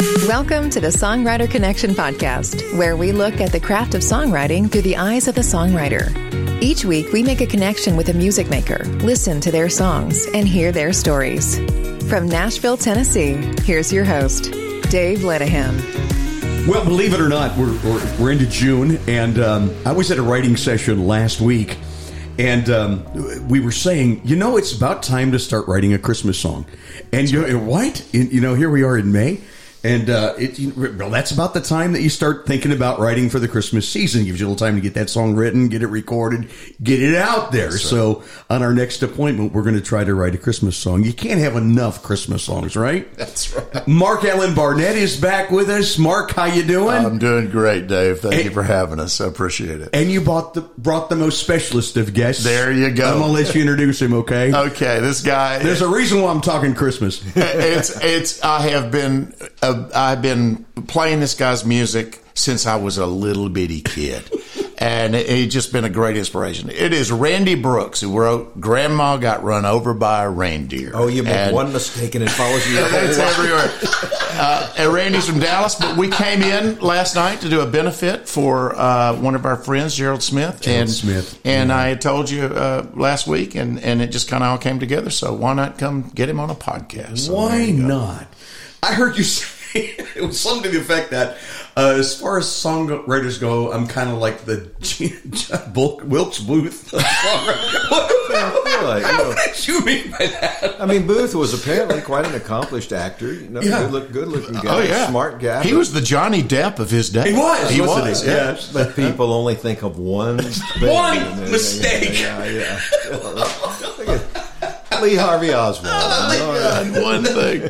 Welcome to the Songwriter Connection podcast, where we look at the craft of songwriting through the eyes of the songwriter. Each week, we make a connection with a music maker, listen to their songs, and hear their stories. From Nashville, Tennessee, here's your host, Dave Lenahan. Well, believe it or not, we're, we're, we're into June, and um, I was at a writing session last week, and um, we were saying, you know, it's about time to start writing a Christmas song. And you know, what? You know, here we are in May. And uh, it, you, well, that's about the time that you start thinking about writing for the Christmas season. It gives you a little time to get that song written, get it recorded, get it out there. Right. So on our next appointment, we're going to try to write a Christmas song. You can't have enough Christmas songs, right? That's right. Marc-Alan Barnette is back with us. Mark, how you doing? I'm doing great, Dave. Thank and, you for having us. I appreciate it. And you bought the brought the most specialist of guests. There you go. I'm gonna let you introduce him. Okay. okay. This guy. There's a reason why I'm talking Christmas. it's it's. I have been. Uh, I've been playing this guy's music since I was a little bitty kid. and he's just been a great inspiration. It is Randy Brooks who wrote "Grandma Got Run Over by a Reindeer." Oh, you make and one mistake and it follows you. it's everywhere. Uh, and Randy's from Dallas, but we came in last night to do a benefit for uh, one of our friends, Gerald Smith. Gerald and Smith, and yeah. I had told you uh, last week, and and it just kind of all came together. So why not come get him on a podcast? So why not? I heard you say it was something to the effect that, uh, as far as songwriters go, I'm kind of like the Wilkes Booth. what, like, you know, what did you mean by that? I mean, Booth was apparently quite an accomplished actor. You know, yeah. good, look, good looking guy, oh, yeah. smart guy. He was the Johnny Depp of his day. He was. He was. He? Yeah. But people only think of one one mistake. Yeah, yeah, yeah. Lee Harvey Oswald. Oh, one thing.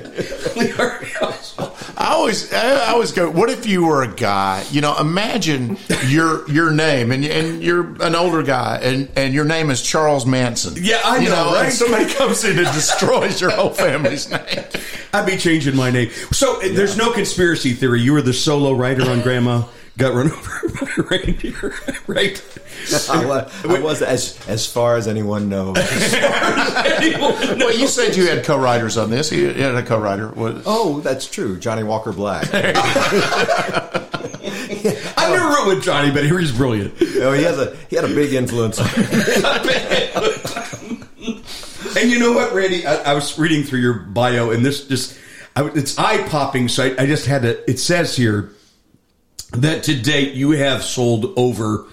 Lee Harvey Oswald. I always, I always go. What if you were a guy? You know, imagine your your name, and and you're an older guy, and and your name is Charles Manson. Yeah, I you know. know right? Somebody comes in and destroys your whole family's name. I'd be changing my name. So yeah. there's no conspiracy theory. You were the solo writer on Grandma got run over by a reindeer, right? I was, I was, as as far as anyone knows. anyone knows. Well, you said you had co-writers on this. You had a co-writer. Oh, that's true. Johnnie Walker Black. I never wrote with Johnny, but he's brilliant. Oh, he has a he had a big influence. and you know what, Randy? I, I, was reading through your bio, and this just I, it's eye popping. So I, I just had to. It says here that to date you have sold over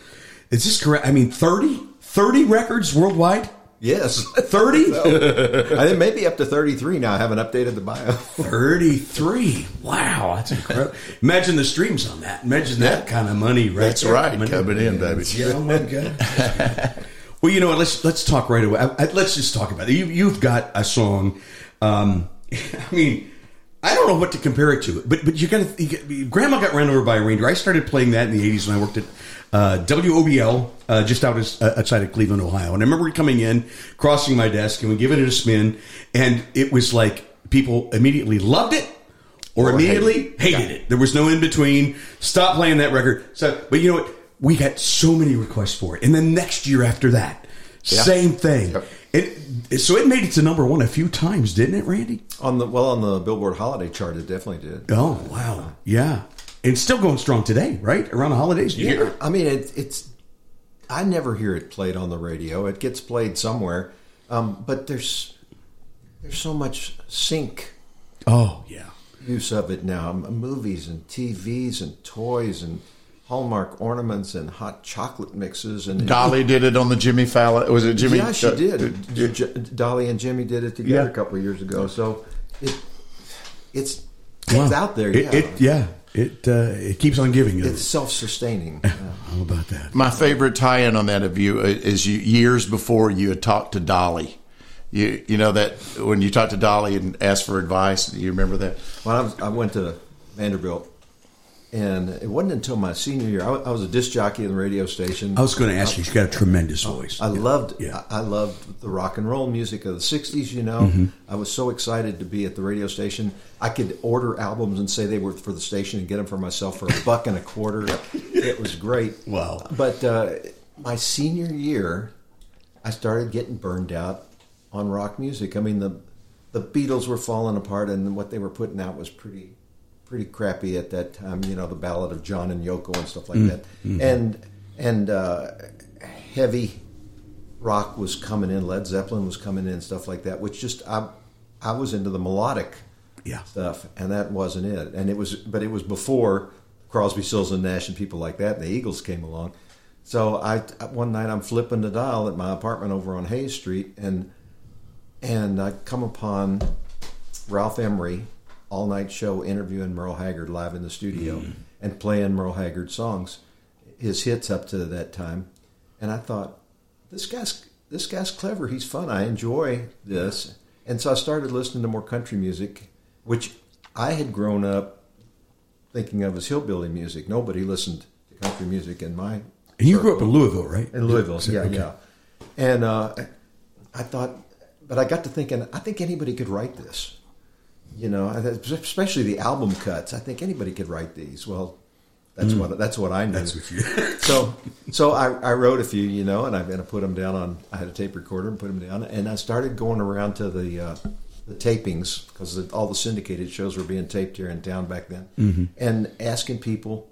is this correct? I mean 30 30 records worldwide? Yes. 30 i think maybe up to 33 now. I haven't updated the bio. 33 wow that's incredible. Imagine the streams on that. Imagine that kind of money right that's there. right coming, coming in baby. Yeah, oh my god well you know what? Let's let's talk right away. I, I, let's just talk about it. You, you've got a song um, i mean I don't know what to compare it to, but but you got to. Grandma got run over by a reindeer. I started playing that in the '80s when I worked at uh, WOBL uh, just out of, uh, outside of Cleveland, Ohio. And I remember coming in, crossing my desk, and we giving it a spin, and it was like people immediately loved it or, or immediately hated, hated it. There was no in between. Stop playing that record. So, but you know what? We got so many requests for it, and then next year after that, yeah. same thing. Yep. It, so it made it to number one a few times, didn't it, Randy? On the well, on the Billboard Holiday Chart, it definitely did. Oh wow, yeah, it's still going strong today, right? Around the holidays, yeah. I mean, it, it's. I never hear it played on the radio. It gets played somewhere, um, but there's there's so much sync. Oh yeah, use of it now. Movies and TVs and toys and Hallmark ornaments and hot chocolate mixes and Dolly did it on the Jimmy Fallon. Was it Jimmy? Yeah, she uh, did. J- J- Dolly and Jimmy did it together a couple of years ago. So it it's it's out there. It, yeah, it yeah. It uh, it keeps on giving. it's self-sustaining. How about that? My favorite tie-in on that of you uh, is you years before you had talked to Dolly. You you know that when you talked to Dolly and asked for advice. Do you remember that? Well, I, was, I went to Vanderbilt, and it wasn't until my senior year. I, I was a disc jockey in the radio station. I was going to ask you. She's got a tremendous voice. I loved Yeah. I I loved the rock and roll music of the '60s. You know, Mm-hmm. I was so excited to be at the radio station. I could order albums and say they were for the station and get them for myself for a buck and a quarter. It was great. Wow. But uh, my senior year, I started getting burned out on rock music. I mean the the Beatles were falling apart, and what they were putting out was pretty pretty crappy at that time. You know, the Ballad of John and Yoko and stuff like that, and and uh, heavy rock was coming in. Led Zeppelin was coming in, stuff like that. Which just I I was into the melodic Yeah. stuff, and that wasn't it. And it was, but it was before Crosby, Stills and Nash and people like that, and the Eagles came along. So I one night I'm flipping the dial at my apartment over on Hayes Street, and and I come upon Ralph Emery all night show interviewing Merle Haggard live in the studio and playing Merle Haggard songs, his hits up to that time, and I thought this guy's this guy's clever. He's fun. I enjoy this, and so I started listening to more country music, which I had grown up thinking of as hillbilly music. Nobody listened to country music in my And you grew up in Louisville, right? In Louisville, yeah, Okay. yeah. And uh, I thought, but I got to thinking, I think anybody could write this. You know, especially the album cuts. I think anybody could write these. Well, that's what that's what I knew. Mm. That's you. so, so I, I wrote a few, you know, and I, and I put them down on. I had a tape recorder and put them down, and I started going around to the uh, the tapings because all the syndicated shows were being taped here in town back then, Mm-hmm. and asking people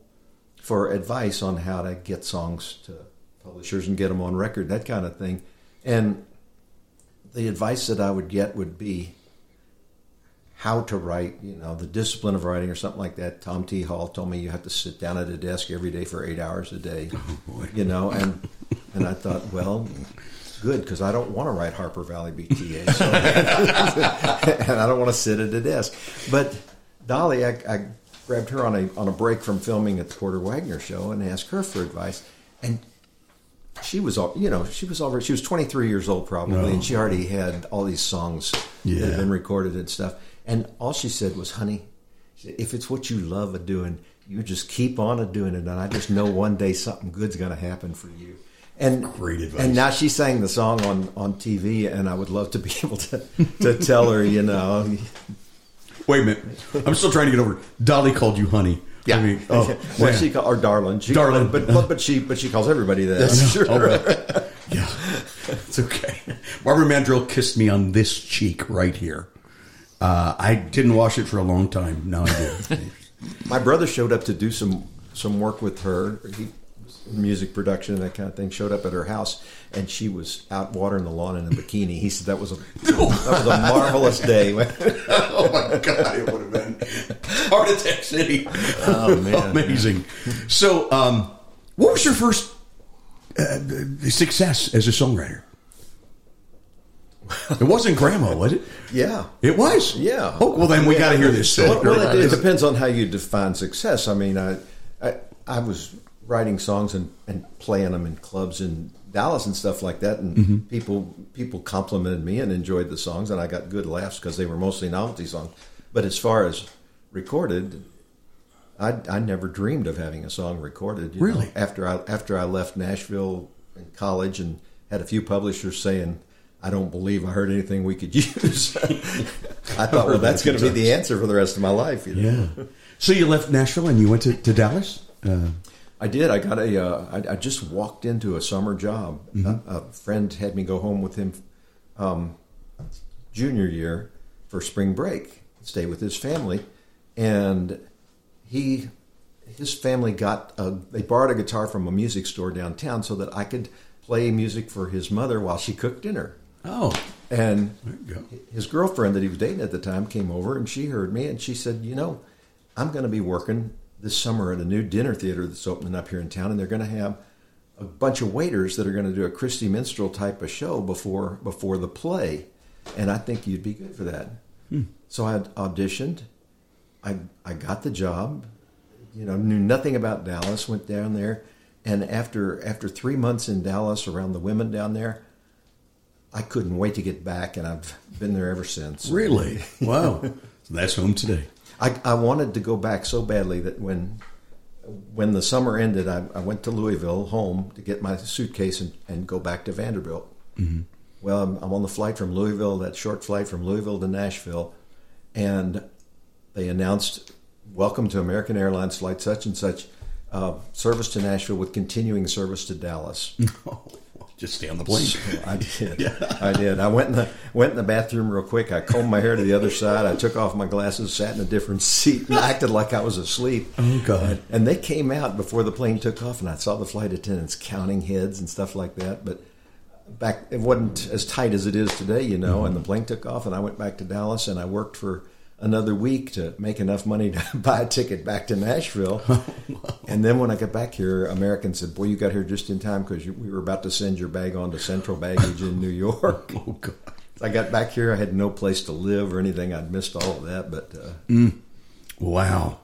for advice on how to get songs to publishers and get them on record, that kind of thing. And the advice that I would get would be how to write, you know, the discipline of writing or something like that. Tom T. Hall told me you have to sit down at a desk every day for eight hours a day, oh, you know, and and I thought, well, good because I don't want to write Harper Valley PTA, so, and I don't want to sit at a desk. But Dolly, I, I grabbed her on a on a break from filming at the Porter Wagoner show and asked her for advice, and she was all you know she was over she was 23 years old probably and oh. she already had all these songs that had been recorded and stuff and all she said was honey said, if it's what you love a doing you just keep on a doing it and i just know one day something good's going to happen for you and Great advice. and now she sang the song on on tv and i would love to be able to to tell her you know Wait a minute. I'm still trying to get over. Dolly called you honey. Yeah. I mean, oh, well, she call, or darling, she, Darling. but, but but she but she calls everybody that. That's Sure. Right. Yeah, it's okay. Barbara Mandrell kissed me on this cheek right here. Uh, I didn't wash it for a long time. Now I do. My brother showed up to do some some work with her. He music production and that kind of thing. Showed up at her house, and she was out watering the lawn in a bikini. He said that was a that was a marvelous day. oh my god, it would have been Heart Attack City. Oh, man. amazing. So, um, what was your first uh, success as a songwriter? It wasn't Grandma, was it? yeah. It was. Yeah. Oh well, then we got to hear this. Well, well, it, it depends on how you define success. I mean, I I, I was writing songs and, and playing them in clubs in Dallas and stuff like that, and Mm-hmm. people people complimented me and enjoyed the songs, and I got good laughs because they were mostly novelty songs. But as far as recorded, I, I never dreamed of having a song recorded. you know. Really? after I after I left Nashville in college and had a few publishers saying. I don't believe I heard anything we could use. I thought, well, that's going to be the answer for the rest of my life. You know? Yeah. So you left Nashville and you went to, to Dallas. Uh, I did. I got a. Uh, I, I just walked into a summer job. A, a friend had me go home with him, um, junior year for spring break, stay with his family, and he, his family got. A, they borrowed a guitar from a music store downtown so that I could play music for his mother while she cooked dinner. Oh, And his girlfriend that he was dating at the time came over and she heard me and she said, You know, I'm going to be working this summer at a new dinner theater that's opening up here in town, and they're going to have a bunch of waiters that are going to do a Christy Minstrel type of show before before the play, and I think you'd be good for that. So I auditioned. I I got the job. You know, knew nothing about Dallas. Went down there, and after after three months in Dallas around the women down there, I couldn't wait to get back, and I've been there ever since. Really? Wow. so that's home today. I, I wanted to go back so badly that when when the summer ended, I, I went to Louisville home to get my suitcase and, and go back to Vanderbilt. Mm-hmm. Well, I'm, I'm on the flight from Louisville, that short flight from Louisville to Nashville, and they announced, "Welcome to American Airlines flight such and such, uh, service to Nashville with continuing service to Dallas." Just stay on the plane. I did. I did. I went in the went in the bathroom real quick. I combed my hair to the other side. I took off my glasses, sat in a different seat, and acted like I was asleep. Oh, God. And they came out before the plane took off, and I saw the flight attendants counting heads and stuff like that. But back, it wasn't as tight as it is today, you know. Mm-hmm. And the plane took off, and I went back to Dallas, and I worked for another week to make enough money to buy a ticket back to Nashville. And then when I got back here, American said, "Boy, you got here just in time because we were about to send your bag on to Central Baggage in New York." Oh, God. I got back here. I had no place to live or anything. I'd missed all of that, but uh, Wow.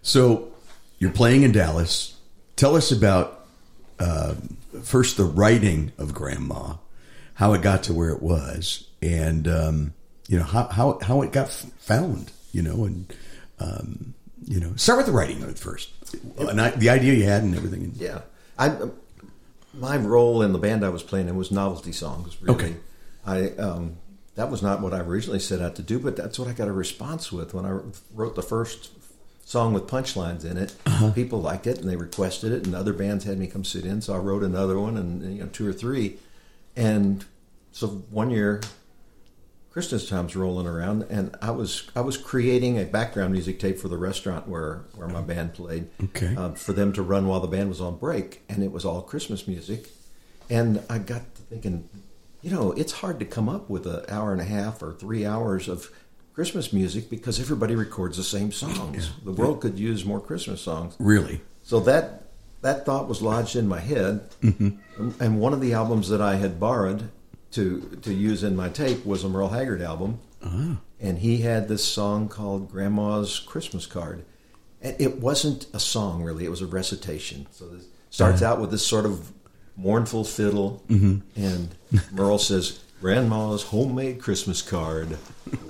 So you're playing in Dallas. Tell us about uh, first the writing of Grandma, how it got to where it was, and um, you know how, how how it got found. You know, and um, you know, start with the writing of it first, and I, the idea you had and everything. Yeah, I my role in the band I was playing in was novelty songs. Really. Okay. I um, that was not what I originally set out to do, but that's what I got a response with when I wrote the first song with punchlines in it. People liked it and they requested it, and other bands had me come sit in, so I wrote another one and you know two or three, and so one year. Christmas time's rolling around, and I was I was creating a background music tape for the restaurant where where my band played, Okay. uh, for them to run while the band was on break, and it was all Christmas music. And I got to thinking, you know, it's hard to come up with an hour and a half or three hours of Christmas music because everybody records the same songs. The world could use more Christmas songs. Really? So that that thought was lodged in my head, and one of the albums that I had borrowed to to use in my tape was a Merle Haggard album, ah. and he had this song called "Grandma's Christmas Card." And it wasn't a song really; it was a recitation. So this starts ah. out with this sort of mournful fiddle, mm-hmm. and Merle says, "Grandma's homemade Christmas card,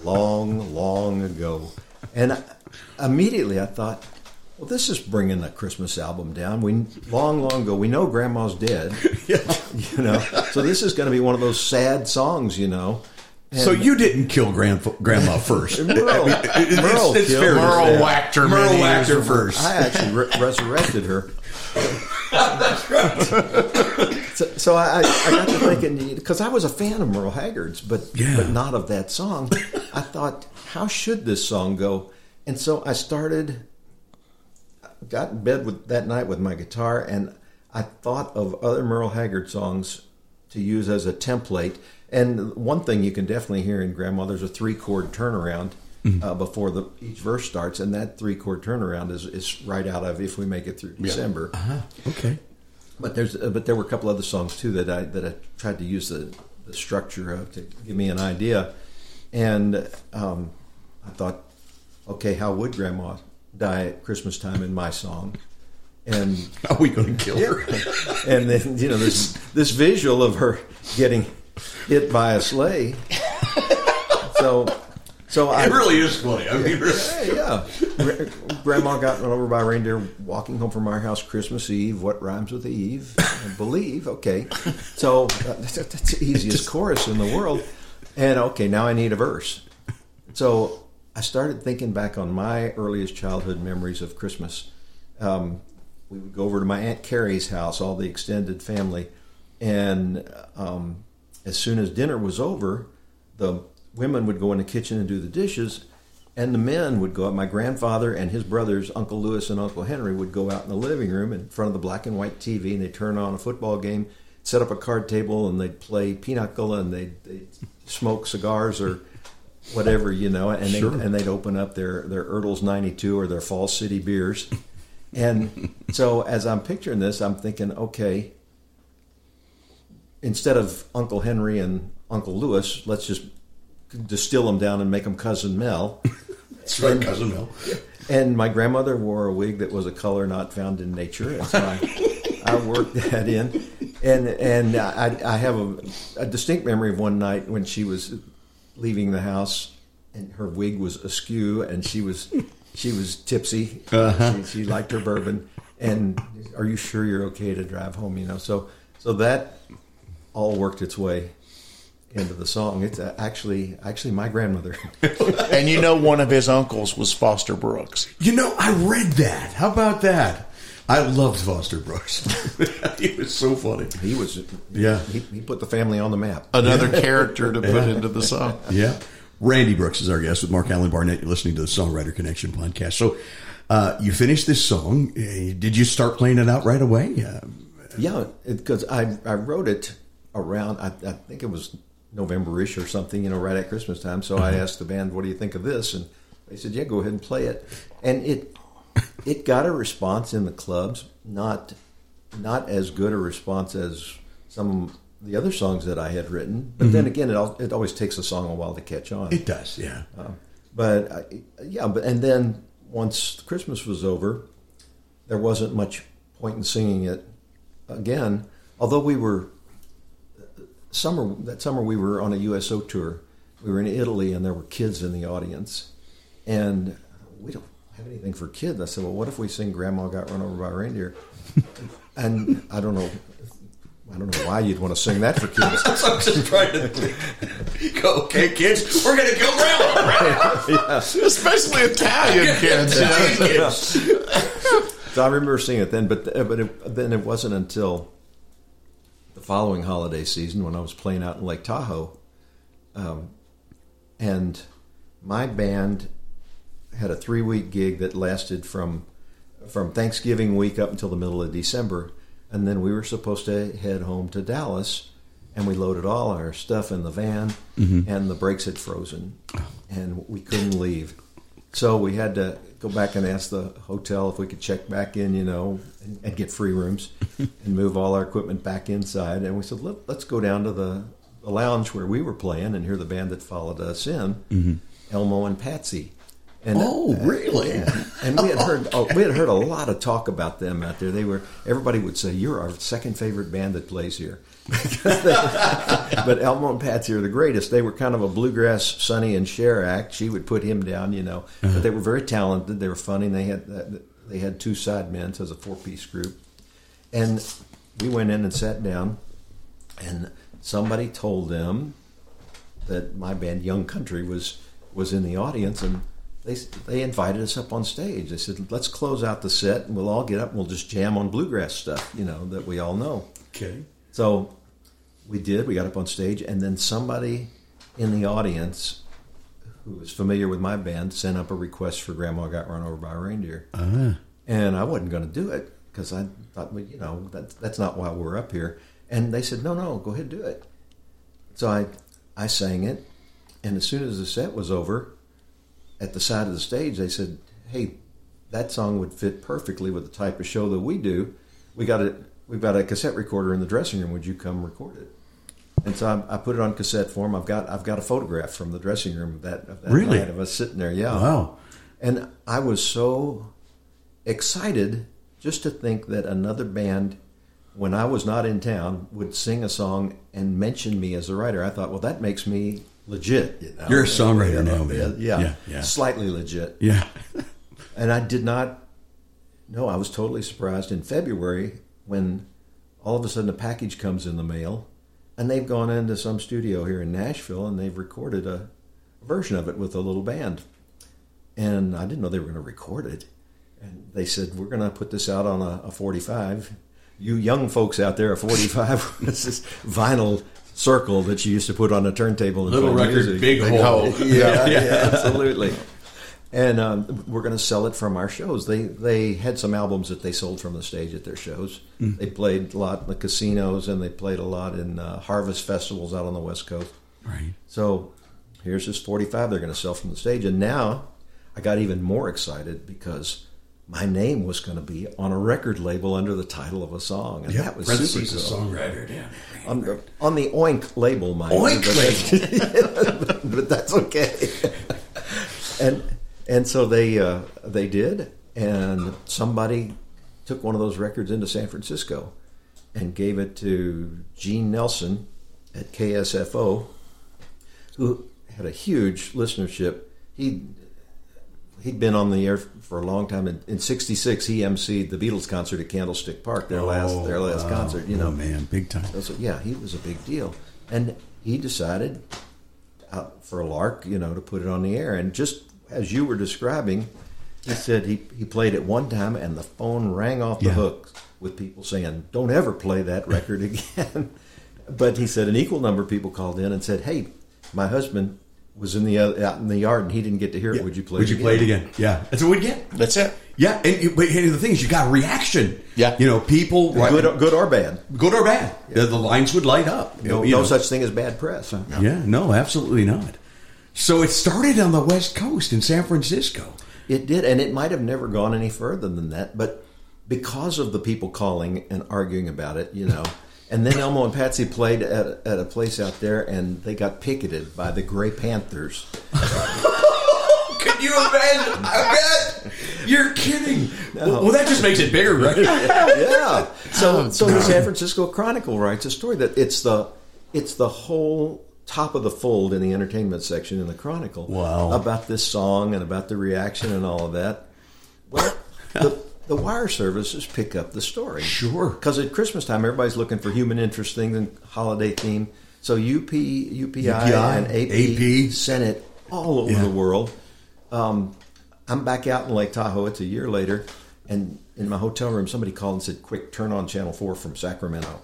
long, long ago," and I, immediately I thought. Well, this is bringing the Christmas album down. We long, long ago. We know Grandma's dead. you know, so this is going to be one of those sad songs. You know. so you didn't kill grand, Grandma first? Merle- I mean, it- it's, Merle it's killed fair to her. say. Merle whacked her Merle whacked her first. I actually re- resurrected her. That's right. so, so I, I I got to thinking because I was a fan of Merle Haggard's, but Yeah. but not of that song. I thought, how should this song go? And so I started, got in bed with that night with my guitar, and I thought of other Merle Haggard songs to use as a template. And one thing you can definitely hear in Grandma, there's a three chord turnaround. Uh, before the each verse starts, and that three chord turnaround is, is right out of "If We Make It Through December." Okay. But there's uh, but there were a couple other songs too that I that I tried to use the, the structure of to give me an idea, and um, I thought, okay, how would Grandma die at Christmas time in my song? And Are we going to kill her? and then you know this this visual of her getting hit by a sleigh. So so I It really is funny. I mean, really. Hey, yeah. Grandma got run over by a reindeer walking home from our house Christmas Eve. What rhymes with Eve? I believe. Okay. So uh, that's, that's the easiest chorus in the world. And okay, now I need a verse. So I started thinking back on my earliest childhood memories of Christmas. Um, we would go over to my Aunt Carrie's house, all the extended family, and um, as soon as dinner was over, the women would go in the kitchen and do the dishes, and the men would go out. My grandfather and his brothers, Uncle Lewis and Uncle Henry, would go out in the living room in front of the black and white TV, and they'd turn on a football game, set up a card table and they'd play pinochle and they'd, they'd smoke cigars or whatever, you know, and Sure. they and they'd open up their their Oertels '92 or their Falls City beers. And so as I'm picturing this, I'm thinking, okay, instead of Uncle Henry and Uncle Lewis, let's just distill them down and make them Cousin Mel. That's right, cousin Mel. And my grandmother wore a wig that was a color not found in nature, and so I, I worked that in. And and I, I have a, a distinct memory of one night when she was leaving the house, and her wig was askew, and she was she was tipsy. She, she liked her bourbon. And are you sure you're okay to drive home? You know, so so that all worked its way into the song. It's uh, actually actually my grandmother. And you know, one of his uncles was Foster Brooks. You know, I read that. How about that? I loved Foster Brooks. he was so funny. He was Yeah. He, he put the family on the map. Another character to put into the song. Yeah. Randy Brooks is our guest with Marc-Alan Barnette. You're listening to the Songwriter Connection podcast. So, uh, you finished this song. Uh, Did you start playing it out right away? Uh, Yeah, because I I wrote it around I, I think it was November-ish or something, you know, right at Christmas time. So I asked the band, "What do you think of this?" And they said, "Yeah, go ahead and play it." And it it got a response in the clubs, not not as good a response as some of the other songs that I had written. But then mm-hmm. again, it al- it always takes a song a while to catch on. it does, yeah. Uh, but I, yeah, but and then once Christmas was over, there wasn't much point in singing it again. Although we were uh, summer that summer we were on a USO tour. We were in Italy and there were kids in the audience, and we don't have anything for kids. I said, well, what if we sing "Grandma Got Run Over by a Reindeer"? and I don't know. I don't know why you'd want to sing that for kids. I'm just trying to think. Go, okay, kids, we're going to kill grandma. Especially Italian kids. you know? So I remember seeing it then, but but it, then it wasn't until the following holiday season when I was playing out in Lake Tahoe, um, and my band had a three week gig that lasted from from Thanksgiving week up until the middle of December, and then we were supposed to head home to Dallas, and we loaded all our stuff in the van, mm-hmm. and the brakes had frozen, and we couldn't leave. So we had to go back and ask the hotel if we could check back in, you know, and, and get free rooms and move all our equipment back inside. And we said, Let, let's go down to the, the lounge where we were playing and hear the band that followed us in, mm-hmm. Elmo and Patsy. And, Oh, uh, really? yeah. And we had heard oh, we had heard a lot of talk about them out there. They were everybody would say you're our second favorite band that plays here. but Elmo and Patsy are the greatest. They were kind of a bluegrass Sonny and Cher act. She would put him down, you know. But uh-huh. they were very talented. They were funny. And they had uh, they had two side men as a four piece group. And we went in and sat down, and somebody told them that my band Young Country was was in the audience, and they they invited us up on stage. They said, "Let's close out the set, and we'll all get up and we'll just jam on bluegrass stuff, you know, that we all know." Okay. So we did. We got up on stage, and then somebody in the audience who was familiar with my band sent up a request for "Grandma Got Run Over by a Reindeer," ah. and I wasn't going to do it because I thought, well, you know, that, that's not why we're up here. And they said, "No, no, go ahead, do it." So I I sang it, and as soon as the set was over, at the side of the stage, they said, "Hey, that song would fit perfectly with the type of show that we do. We got it. We've got a cassette recorder in the dressing room. Would you come record it?" And so I, I put it on cassette form. I've got I've got a photograph from the dressing room of that, of that Really? night of us sitting there. Yeah. Wow. And I was so excited just to think that another band, when I was not in town, would sing a song and mention me as a writer. I thought, well, that makes me legit. You know? You're a songwriter Yeah, now, man. Yeah, Yeah, yeah. slightly legit. Yeah. And I did not. No, I was totally surprised in February when all of a sudden a package comes in the mail, and they've gone into some studio here in Nashville and they've recorded a version of it with a little band. And I didn't know they were going to record it. And they said, We're going to put this out on a, a 45. You young folks out there, a 45 was this vinyl circle that you used to put on a turntable. and Little play record, music. big hole. yeah, yeah, absolutely. and um, we're going to sell it from our shows. They they had some albums that they sold from the stage at their shows. They played a lot in the casinos, and they played a lot in uh, harvest festivals out on the West Coast. Right. So here's this 45 they're going to sell from the stage. And now I got even more excited because my name was going to be on a record label under the title of a song. And that was Parentheses, super a cool. songwriter. Yeah. On the, on the Oink label, my Oink but, but that's okay. and and so they uh, they did, and somebody took one of those records into San Francisco and gave it to Gene Nelson at KSFO, who had a huge listenership. He he'd been on the air for a long time. In, in '66, he emceed the Beatles concert at Candlestick Park, their last their oh, last Oh, wow. concert. You know, Oh, man, big time. so, yeah, he was a big deal, and he decided for a lark, you know, to put it on the air. And just as you were describing, he said he he played it one time, and the phone rang off the Yeah. hook with people saying, "Don't ever play that record again." but he said an equal number of people called in and said, "Hey, my husband." Was in the other, out in the yard and he didn't get to hear it. Would you play? Would it you play it again? Yeah, that's what we get. That's it. Yeah, and you, but hey, the thing is, you got a reaction. Yeah. you know, people Good, good or bad? good or bad, the, the lines would light up. No, You no know. such thing as bad press. Yeah, no, absolutely not. So it started on the West Coast in San Francisco. It did, and it might have never gone any further than that. But because of the people calling and arguing about it, you know, and then Elmo and Patsy played at, at a place out there, and they got picketed by the Gray Panthers. Can you imagine? I bet you're kidding. Well, well, that just makes it bigger, right? yeah. So, oh, so the San Francisco Chronicle writes a story that it's the it's the whole top of the fold in the entertainment section in the Chronicle. Wow. About this song and about the reaction and all of that. Well, the, the wire services pick up the story. Sure. Because at Christmas time, everybody's looking for human interest things and holiday theme. So UP, UPI, UPI, and AP, AP. sent it all over Yeah. the world. Um, I'm back out in Lake Tahoe. It's a year later, and in my hotel room, somebody called and said, "Quick, turn on Channel Four from Sacramento."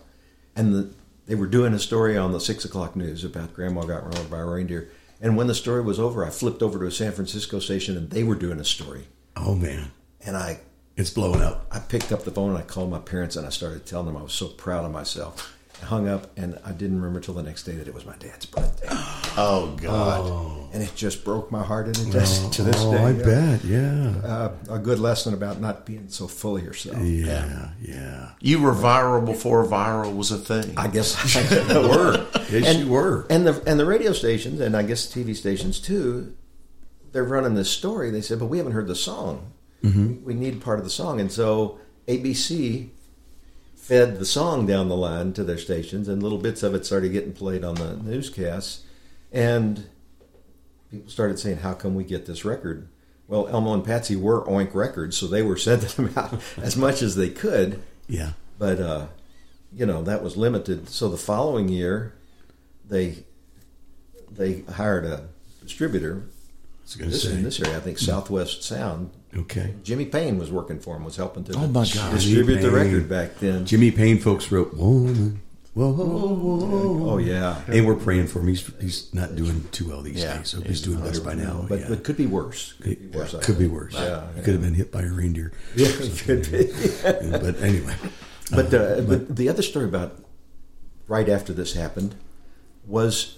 And the, they were doing a story on the six o'clock news about Grandma got run over by a reindeer. And when the story was over, I flipped over to a San Francisco station, and they were doing a story. Oh man, And I it's blowing up. I picked up the phone and I called my parents and I started telling them I was so proud of myself. I hung up and I didn't remember till the next day that it was my dad's birthday. Oh God. And it just broke my heart and it does to this oh, day. I yeah. bet. Yeah. Uh, a good lesson about not being so full of yourself. Yeah. Yeah. You were viral before viral was a thing. I guess I were. Yes, you were. And the and the radio stations and I guess TV stations too, they're running this story. They said, but we haven't heard the song. Mm-hmm. We need part of the song, and so ABC fed the song down the line to their stations, and little bits of it started getting played on the newscasts, and people started saying, "How come we get this record?" Well, Elmo and Patsy were Oink Records, so they were sending them out as much as they could Yeah. but uh, you know that was limited. So the following year, they they hired a distributor. I was going to This say. in this area, I think Southwest Sound. Okay. Jimmy Payne was working for him, was helping to Oh, my God. distribute the record back then. Jimmy Payne folks wrote "Woman." Whoa, whoa, whoa. oh yeah, And we're praying for him. He's he's not doing too well these Yeah. days, so he's doing better by now. but yeah. it could be worse. Could be worse. I could be worse. Yeah, He could have been hit by a reindeer. Yeah, could be. but anyway, But, uh, but the other story about right after this happened was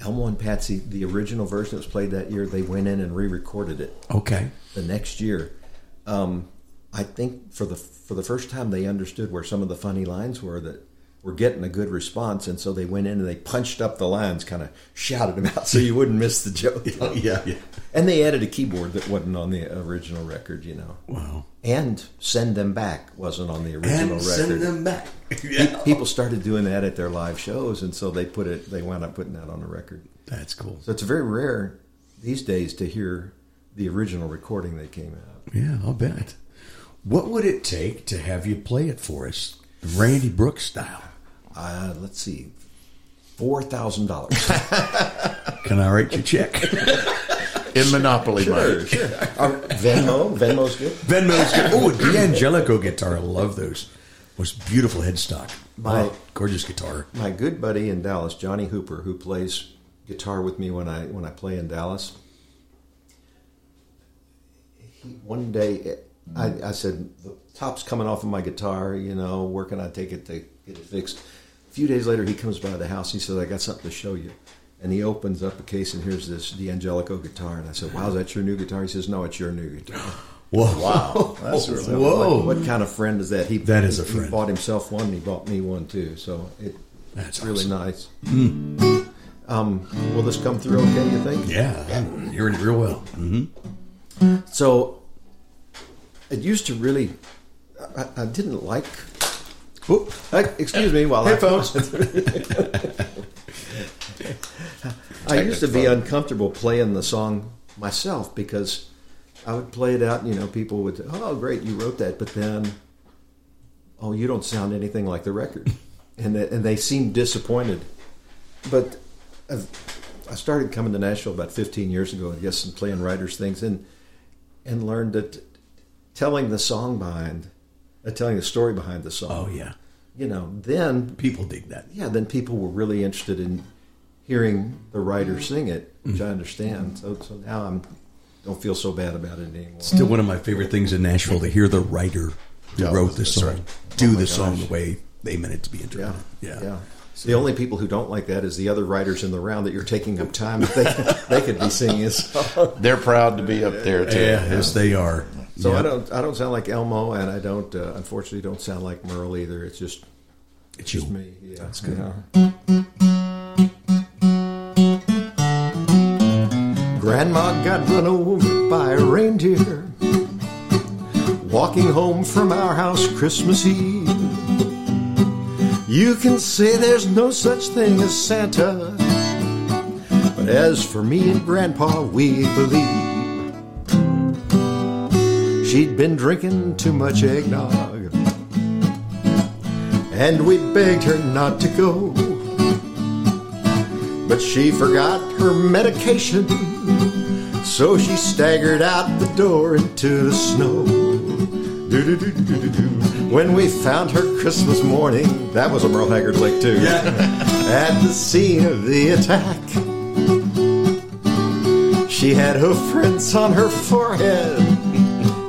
Elmo and Patsy, the original version that was played that year. They went in and re-recorded it. okay. the next year. Um, I think for the for the first time they understood where some of the funny lines were that were getting a good response, and so they went in and they punched up the lines, kind of shouted them out so you wouldn't miss the joke. yeah, yeah. And they added a keyboard that wasn't on the original record, you know. Wow. And send them back wasn't on the original And record. send them back. Pe- People started doing that at their live shows, and so they put it. They wound up putting that on the record. That's cool. So it's very rare these days to hear the original recording that came out. Yeah, I'll bet. What would it take to have you play it for us, Randy Brooks style? Uh, let's see, four thousand dollars. Can I write you a check? In Monopoly sure, money. sure. Uh, Venmo, Venmo's good. Venmo's good. Oh, D'Angelico guitar. I love those. Most beautiful headstock. My- Oh, gorgeous guitar. My good buddy in Dallas, Johnny Hooper, who plays guitar with me when I when I play in Dallas. he, one day I, I said the top's coming off of my guitar. You know, where can I take it to get it fixed? A few days later, he comes by the house. And he says, "I got something to show you." And he opens up a case, and here's this D'Angelico guitar. And I said, "Wow, is that your new guitar?" He says, "No, it's your new guitar." Whoa. Wow, that's really So Whoa. What, what kind of friend is that? He That is a he friend. bought himself one. and He bought me one too. So it, That's it's really awesome. nice. Um, will this come through okay? You think? Yeah, I'm hearing it real well. hmm So it used to really. I, I didn't like. Uh, excuse me, while Headphones. I, I used to be uncomfortable playing the song myself because I would play it out. and, You know, people would, "Oh, great, you wrote that," but then, "Oh, you don't sound anything like the record," and they, and they seemed disappointed. But I've, I started coming to Nashville about 15 years ago, I guess, and playing writers' things, and and learned that telling the song behind, uh, Uh, telling the story behind the song. Oh yeah, You know, then people dig that. yeah, then people were really interested in hearing the writer sing it, which mm-hmm. I understand. So, so now I'm don't feel so bad about it anymore. Still one of my favorite things in Nashville to hear the writer who Yeah, wrote the song right. do Oh, the my song the way they meant it to be Yeah, interpreted. yeah. Yeah. The only people who don't like that is the other writers in the round that you're taking up time that they, they could be singing a song. They're proud to be up there too. Yeah, yes, they are. So Yeah. I don't I don't sound like Elmo, and I don't uh, unfortunately don't sound like Merle either. It's just It's you. just me. Yeah, That's good. Yeah. Grandma got run over by a reindeer walking home from our house Christmas Eve. You can say there's no such thing as Santa, but as for me and Grandpa, we believe. She'd been drinking too much eggnog, and we begged her not to go. But she forgot her medication, so she staggered out the door into the snow. When we found her Christmas morning, that was a Merle Haggard lick too. At the scene of the attack, she had hoof prints on her forehead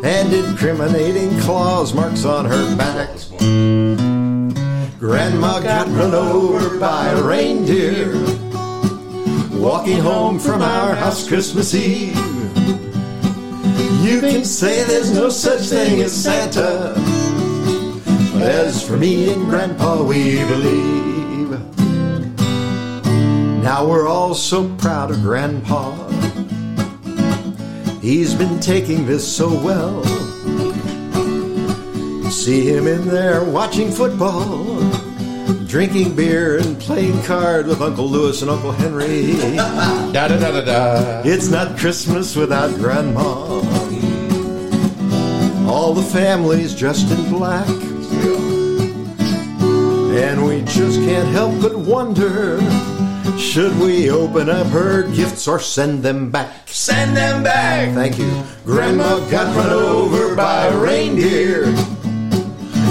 and incriminating claws marks on her back. Grandma got run over by a reindeer walking home from our house Christmas Eve. You can say there's no such thing as Santa, but as for me and Grandpa, we believe. Now we're all so proud of Grandpa. He's been taking this so well. See him in there watching football, drinking beer and playing card with Uncle Lewis and Uncle Henry. Da da da da da. It's not Christmas without Grandma. All the family's dressed in black. And we just can't help but wonder should we open up her gifts or send them back? Send them back. Thank you. Grandma got run over by a reindeer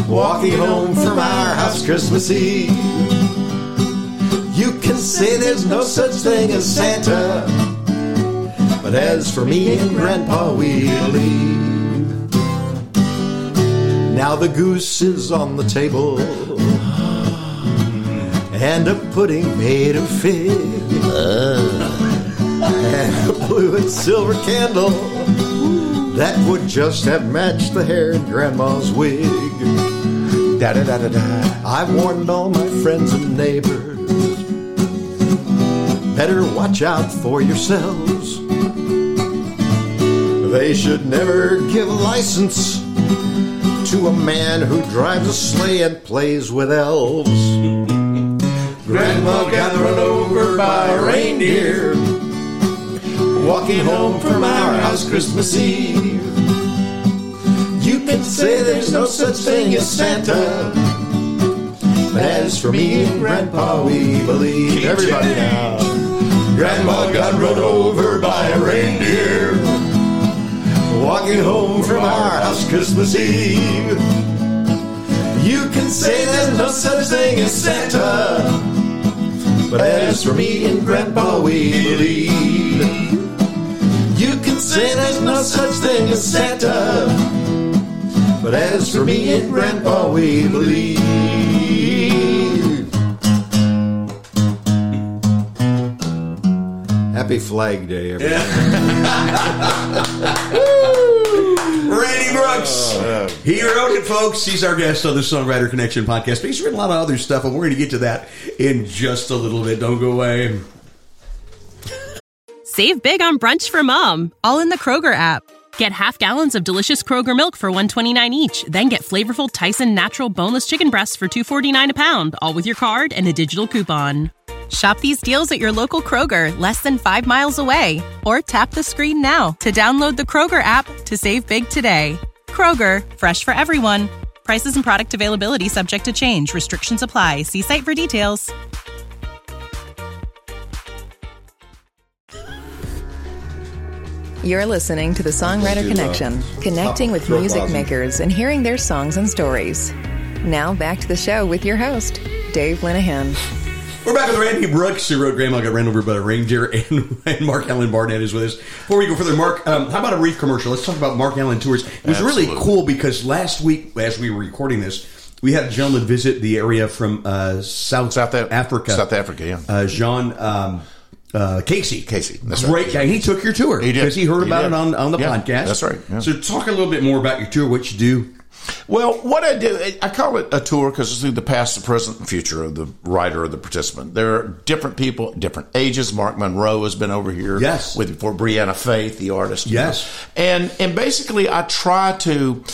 walking home from our house Christmas Eve. You can say there's no such thing as Santa, but as for me and Grandpa, we believe. Now the goose is on the table, and a pudding made of fig, and a blue and silver candle that would just have matched the hair in Grandma's wig. Da da da da da. I've warned all my friends and neighbors. Better watch out for yourselves. They should never give license to a man who drives a sleigh and plays with elves. Grandma got run over by a reindeer walking home from our house Christmas Eve. You can say there's no such thing as Santa. But as for me and Grandpa, we believe everybody now. Grandma got run over by a reindeer walking home from our house Christmas Eve. You can say there's no such thing as Santa. But as for me and Grandpa, we believe. You can say there's no such thing as Santa. But as for me and Grandpa, we believe. Happy Flag Day, everyone. Randy Brooks. he wrote it, folks. He's our guest on the Songwriter Connection podcast. But he's written a lot of other stuff, and we're going to get to that in just a little bit. Don't go away. Save big on brunch for mom, all in the Kroger app. Get half gallons of delicious Kroger milk for 129 each, then get flavorful Tyson natural boneless chicken breasts for 249 a pound, all with your card and a digital coupon. Shop these deals at your local Kroger, less than 5 miles away, or tap the screen now to download the Kroger app to save big today. Kroger, fresh for everyone. Prices and product availability subject to change. Restrictions apply. See site for details. You're listening to the Songwriter Let's do, Connection, connecting with music makers and hearing their songs and stories. Now back to the show with your host, Dave Linehan. We're back with Randy Brooks, who wrote Grandma Got Ran Over by a Reindeer, and, and Marc-Alan Barnette is with us. Before we go further, Mark, um, how about a brief commercial? Let's talk about Mark Allen Tours. It was really cool because last week, as we were recording this, we had a gentleman visit the area from uh, South, South Af- Africa. South Africa, yeah. Uh, Jean um, uh, Casey. Casey, that's Great right. guy. He took your tour. He did. Because he heard He about did. it on, on the Yeah, podcast. that's right, yeah. So talk a little bit more about your tour, what you do. Well, what I do, I call it a tour because it's through the past, the present, and future of the writer or the participant. There are different people, different ages. Mark Monroe has been over here, Yes. with for Brianna Faith, the artist, you know. Yes. and and basically, I try to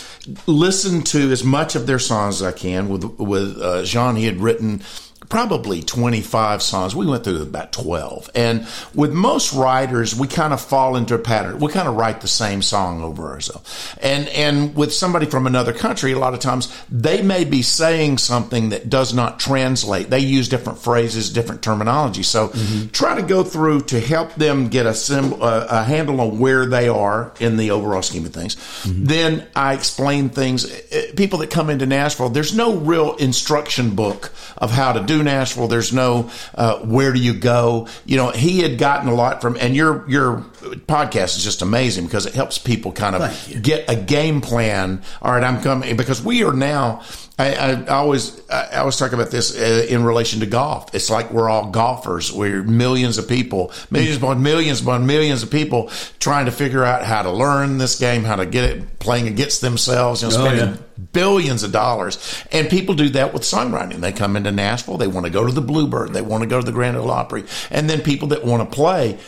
listen to as much of their songs as I can. With with uh, Jean, he had written probably 25 songs. We went through about 12. And with most writers, we kind of fall into a pattern. We kind of write the same song over ourselves. And, and with somebody from another country, a lot of times they may be saying something that does not translate. They use different phrases, different terminology. So try to go through to help them get a, sim- uh, a handle on where they are in the overall scheme of things. Then I explain things. Uh, People that come into Nashville, there's no real instruction book of how to do Nashville. There's no uh, where do you go. You know, he had gotten a lot from, and your your podcast is just amazing because it helps people kind of get a game plan. All right, I'm coming because we are now. I, I, always I, I always talk about this uh, in relation to golf. It's like we're all golfers. We're millions of people, millions upon millions upon millions of people trying to figure out how to learn this game, how to get it playing against themselves, you know, Oh, spending yeah. billions of dollars. And people do that with songwriting. They come into Nashville, they want to go to the Bluebird, they want to go to the Grand Ole Opry, and then people that want to play.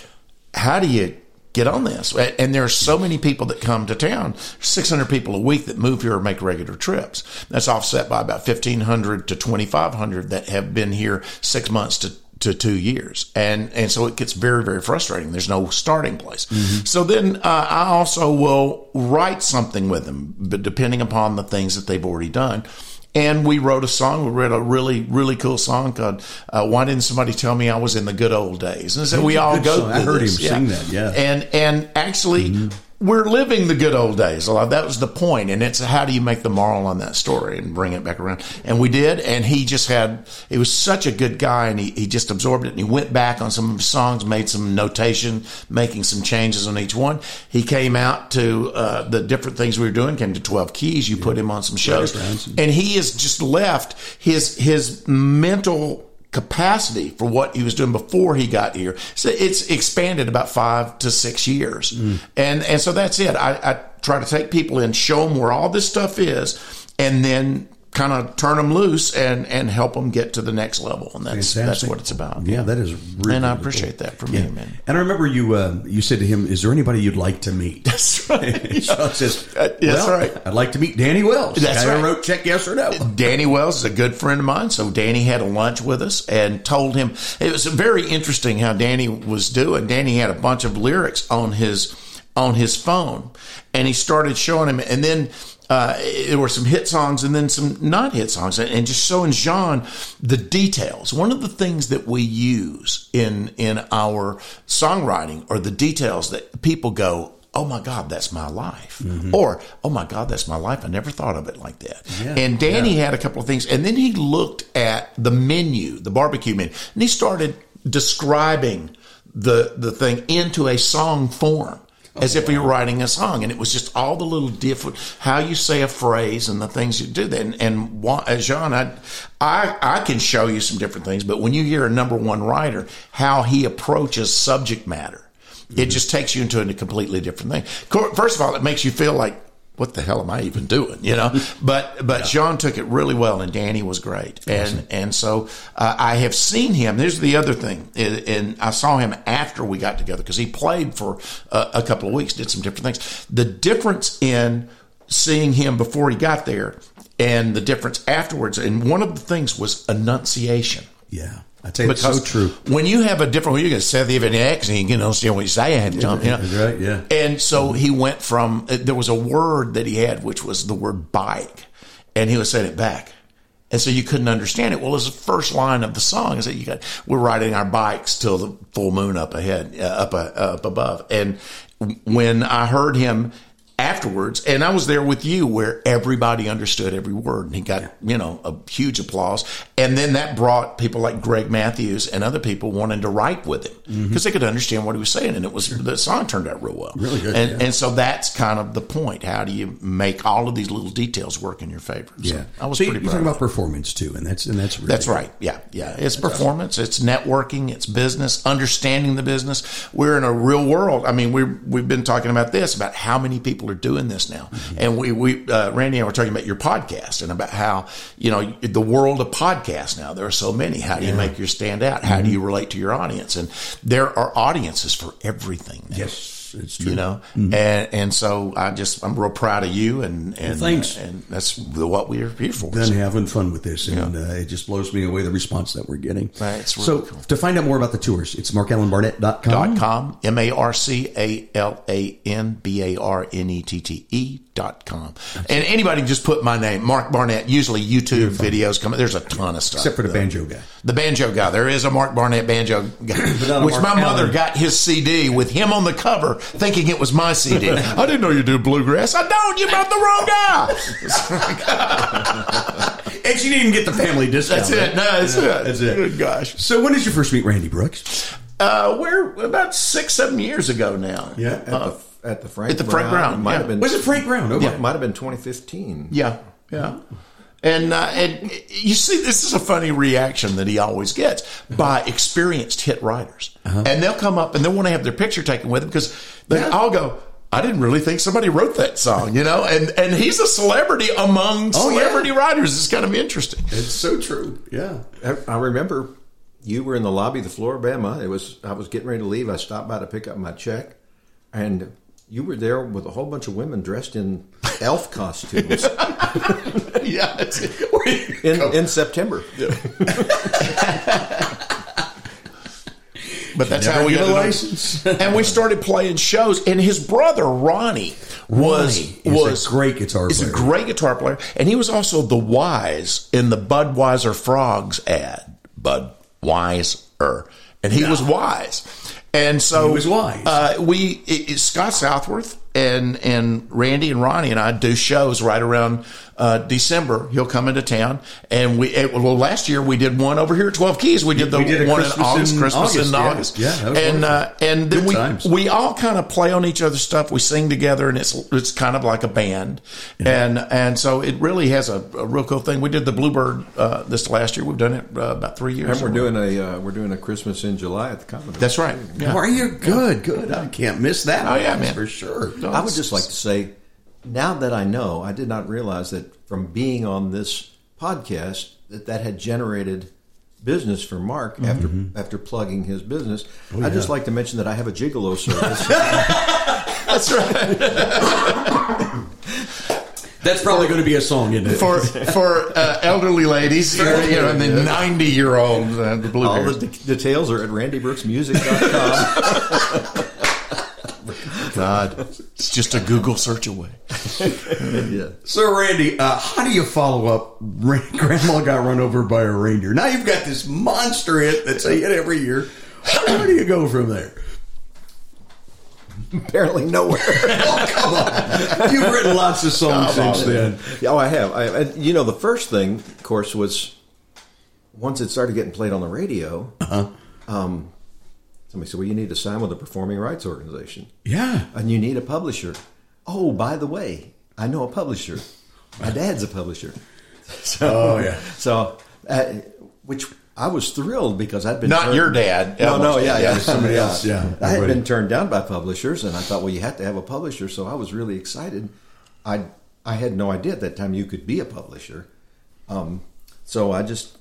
How do you get on this? And there are so many people that come to town. 600 people a week that move here or make regular trips. That's offset by about 1,500 to 2,500 that have been here six months to to two years. And, and so it gets very, very frustrating. There's no starting place. So then, uh, I also will write something with them, but depending upon the things that they've already done. And we wrote a song. We wrote a really, really cool song called uh, "Why Didn't Somebody Tell Me I Was in the Good Old Days?" And so we all go. I heard this, him sing that, yeah. And and actually, we're living the good old days. That was the point. And it's how do you make the moral on that story and bring it back around? And we did. And he just had. He was such a good guy, and he he just absorbed it. And he went back on some of his songs, made some notation, making some changes on each one. He came out to uh, the different things we were doing. Came to twelve keys. You put him on some shows, and he has just left his his mental capacity for what he was doing before he got here. So it's expanded about five to six years. Hmm. And, and so that's it. I, I try to take people in, show them where all this stuff is, and then kind of turn them loose and, and help them get to the next level. And that's, that's what it's about. Yeah, that is really, and I appreciate that from Yeah. you, man. And I remember you uh, you said to him, "Is there anybody you'd like to meet?" That's right. Sean says, Uh, that's right. I'd like to meet Danny Wells. That's right. wrote check yes or no. Danny Wells is a good friend of mine. So Danny had a lunch with us and told him it was very interesting how Danny was doing. Danny had a bunch of lyrics on his on his phone, and he started showing him. And then uh, there were some hit songs and then some not hit songs, and, and just showing Jean the details. One of the things that we use in in our songwriting are the details that people go. Oh my God, that's my life. Or, oh my God, that's my life. I never thought of it like that. Yeah. And Danny had a couple of things. And then he looked at the menu, the barbecue menu, and he started describing the, the thing into a song form. Oh, as if he were writing a song. And it was just all the little different, how you say a phrase and the things you do. And, and as uh, John, I, I, I can show you some different things, but when you hear a number one writer, how he approaches subject matter, it mm-hmm. just takes you into a completely different thing. First of all, it makes you feel like what the hell am I even doing? You know, but but yeah. Sean took it really well, and Danny was great, awesome. and and so uh, I have seen him. There's the other thing, and I saw him after we got together because he played for a, a couple of weeks, did some different things. The difference in seeing him before he got there and the difference afterwards, and one of the things was enunciation. Yeah. I tell you, it's so true. When you have a different, when you get Seth even accent, you can understand what you say. I had to jump, you know? right, yeah. And so he went from there was a word that he had, which was the word bike, and he was saying it back, and so you couldn't understand it. Well, it's the first line of the song is that you got we're riding our bikes till the full moon up ahead, uh, up uh, up above, and when I heard him afterwards, and I was there with you where everybody understood every word and he got, you know, a huge applause. And then that brought people like Greg Matthews and other people wanting to write with him because mm-hmm. they could understand what he was saying. And it was, sure. the song turned out real well. Really good. And, yeah. and so that's kind of the point. How do you make all of these little details work in your favor? So yeah. I was so pretty You're talking about performance too. And that's, and that's, really that's right. Yeah. Yeah. It's that's performance. Awesome. It's networking. It's business, understanding the business. We're in a real world. I mean, we we've been talking about this, about how many people are doing this now. Mm-hmm. And we, we uh, Randy and I were talking about your podcast and about how, you know, the world of podcasts now, there are so many. How do you yeah. make your stand out? How mm-hmm. do you relate to your audience? And there are audiences for everything. Now. Yes it's true. You know, mm-hmm. and and so I just I'm real proud of you, and and well, thanks, and that's what we're here for. Done so. having fun with this, and yeah. uh, it just blows me away the response that we're getting. That's really so. Cool. To find out more about the tours, it's marcalanbarnette.com. Dot com M A R C A L A N B A R N E T T E dot com. And anybody just put my name, Marc Barnette. Usually YouTube videos come. There's a ton of stuff, except for the banjo guy. The banjo guy. There is a Mark Barnett banjo guy, which Mark my mother got his CD with him on the cover, thinking it was my CD. I didn't know you do bluegrass. I don't. You brought the wrong guy. and she didn't get the family discount. That's it. No, that's it. That's it. Good gosh. So when did you first meet Randy Brooks? Uh, we're about six, seven years ago now. Yeah, at, uh, the, at the Frank at the Frank Brown. Brown. Might yeah. have been. Was it Frank Brown? Okay. Yeah, it might have been 2015. Yeah, yeah. And, uh, and you see, this is a funny reaction that he always gets by experienced hit writers. Uh-huh. And they'll come up and they'll want to have their picture taken with him because they yeah. all go, I didn't really think somebody wrote that song, you know, and and he's a celebrity among oh, celebrity yeah. writers. It's kind of interesting. It's so true. Yeah, I, I, remember you were in the lobby of the Flora-Bama. It was I was getting ready to leave. I stopped by to pick up my check, and you were there with a whole bunch of women dressed in elf costumes. yeah, in, in September. Yeah. but that's how we got a license. and we started playing shows. And his brother Ronnie was Ronnie was a great guitar. Is a great guitar player, and he was also the wise in the Budweiser Frogs ad. Budweiser, and he no. was wise. And so he was wise. Uh, we it, Scott Southworth and and Randy and Ronnie and I do shows right around uh, December. He'll come into town, and we it, well last year we did one over here at Twelve Keys. We did the we did one Christmas in August, in Christmas August, in. August, yeah, and uh, and then Good we times. we all kind of play on each other's stuff. We sing together, and it's it's kind of like a band, yeah. and and so it really has a, a, real cool thing. We did the Bluebird uh, this last year. We've done it uh, about three years. And we're doing a uh, we're doing a Christmas in July at the Commodore. That's right. Yeah. Are you good? Good. I can't miss that. Oh yeah, man, for sure. No, I would just like to say now that I know, I did not realize that from being on this podcast that that had generated business for Mark mm-hmm. after after plugging his business. Oh, I'd just like to mention that I have a gigolo service. That's right. That's probably going to be a song, isn't it? For for uh, elderly ladies, you know, and the ninety year olds, uh, the blue. All the de- details are at randybrooksmusic.com. God, it's just a Google search away. yeah. So, Randy, uh, how do you follow up? Grandma got run over by a reindeer. Now you've got this monster hit that's a hit every year. Where do you go from there? Apparently nowhere. oh, come on. You've written lots of songs come since on. then. Oh, I have. I, you know, the first thing, of course, was once it started getting played on the radio, uh-huh. um, somebody said, "Well, you need to sign with a performing rights organization, Yeah. and you need a publisher." Oh, by the way, I know a publisher. My dad's a publisher. So, Oh, yeah. So, uh, which I was thrilled because I'd been Not turned- your dad, No, no, yeah, yeah, Yeah, somebody else, yeah, I had been turned down by publishers, and I thought, well, you have to have a publisher. So I was really excited. I I had no idea at that time you could be a publisher. Um, so I just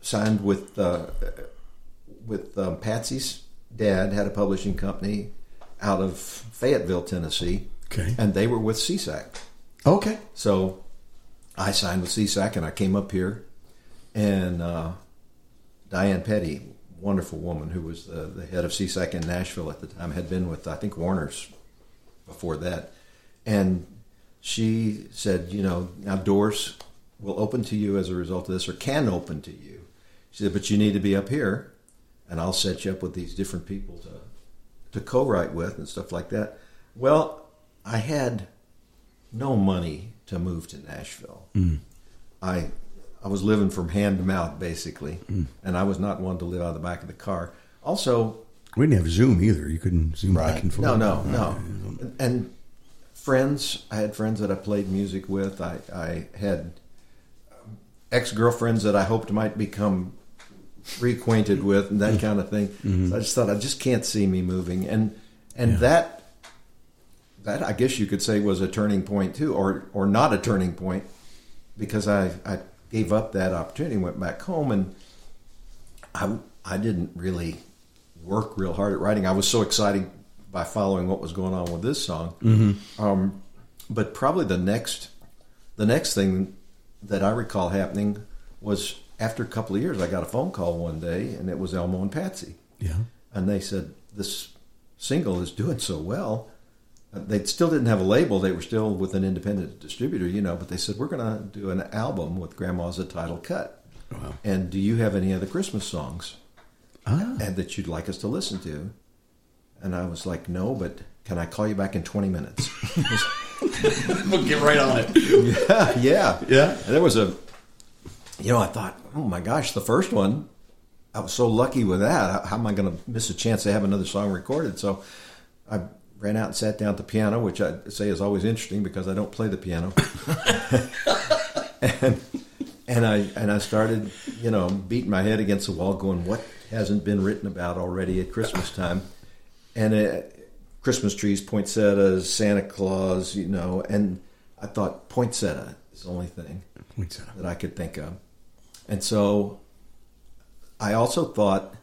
signed with uh, with um, Patsy's dad had a publishing company out of Fayetteville, Tennessee, Okay. and they were with SESAC. Okay. So I signed with SESAC and I came up here, and uh, Diane Petty, wonderful woman who was the, the head of SESAC in Nashville at the time, had been with I think Warner's before that, and she said, you know, now doors will open to you as a result of this, or can open to you. She said, but you need to be up here, and I'll set you up with these different people to to co-write with and stuff like that. Well, I had no money to move to Nashville. Mm. I I was living from hand to mouth basically, mm. and I was not one to live out of the back of the car. Also, We didn't have Zoom either. You couldn't Zoom back and forth. no, no, no. And friends, I had friends that I played music with. I, I had um, ex girlfriends that I hoped might become reacquainted with, and that mm-hmm. kind of thing. So I mm-hmm. just thought I just can't see me moving, and and that that I guess you could say was a turning point too, or or not a turning point, because I I gave up that opportunity, went back home, and I I didn't really work real hard at writing. I was so excited by following what was going on with this song. Mm-hmm. Um, but probably the next the next thing that I recall happening was after a couple of years, I got a phone call one day, and it was Elmo and Patsy, Yeah. and they said this single is doing so well. Uh, They still didn't have a label; they were still with an independent distributor, you know. But they said we're going to do an album with Grandma's a title cut. Wow. And do you have any other Christmas songs? Ah. and that you'd like us to listen to. And I was like, no, but can I call you back in 20 minutes? We'll get right on it. yeah, yeah. Yeah. And there was a, you know, I thought, oh my gosh, the first one, I was so lucky with that. How am I going to miss a chance to have another song recorded? So I ran out and sat down at the piano, which I say is always interesting because I don't play the piano. and and I and I started, you know, beating my head against the wall, going, "What hasn't been written about already at Christmas time?" And uh, Christmas trees, poinsettias, Santa Claus, you know, and I thought poinsettia is the only thing Poinsettia. that I could think of, and so I also thought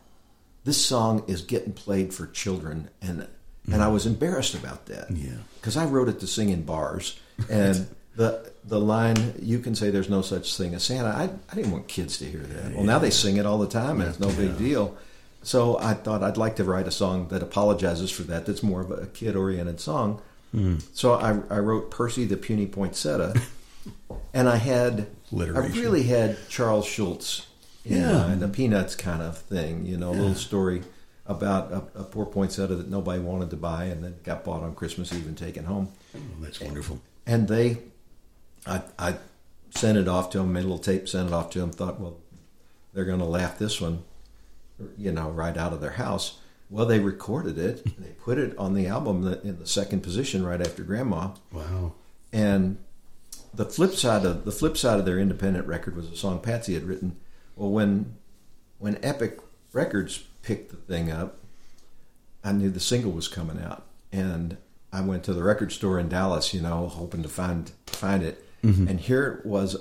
this song is getting played for children, and and I mm. was embarrassed about that, Yeah. because I wrote it to sing in bars, and the the line you can say there's no such thing as Santa. I I didn't want kids to hear that. Well, now they sing it all the time, and it's no big deal. So I thought I'd like to write a song that apologizes for that. That's more of a kid oriented song. Hmm. So I, I wrote Percy the Puny Poinsettia, and I had I really had Charles Schulz in Yeah. Uh, mind, a Peanuts kind of thing, you know, a little story about a, a poor poinsettia that nobody wanted to buy and then got bought on Christmas Eve and taken home. Oh, that's wonderful. And they, I, I sent it off to them, made a little tape, sent it off to them. Thought, well, they're going to laugh this one, you know, right out of their house. Well, they recorded it. and They put it on the album in the second position right after Grandma. Wow. And the flip side of the flip side of their independent record was a song Patsy had written. Well, when when Epic Records picked the thing up, I knew the single was coming out, and I went to the record store in Dallas, you know, hoping to find find it. Mm-hmm. And here it was.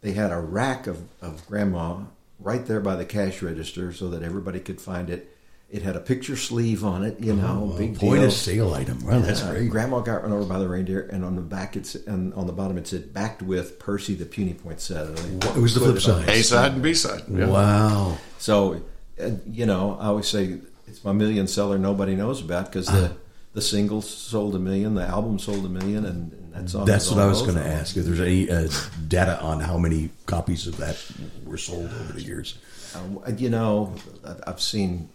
They had a rack of, of Grandma right there by the cash register, so that everybody could find it. It had a picture sleeve on it, you know, big Oh, Point deal. of sale item. Well, that's Uh, great. Grandma got run over by the reindeer, and on the back, it's and on the bottom it said "backed with Percy the puny poinsettia." They It was the flip side. A side and B side. Yeah. Wow. So, uh, you know, I always say it's my million seller nobody knows about because the the single sold a million, the album sold a million, and, and that song. That's is what I was going to ask. If there's any uh, data on how many copies of that were sold over the years. Uh, you know, I've seen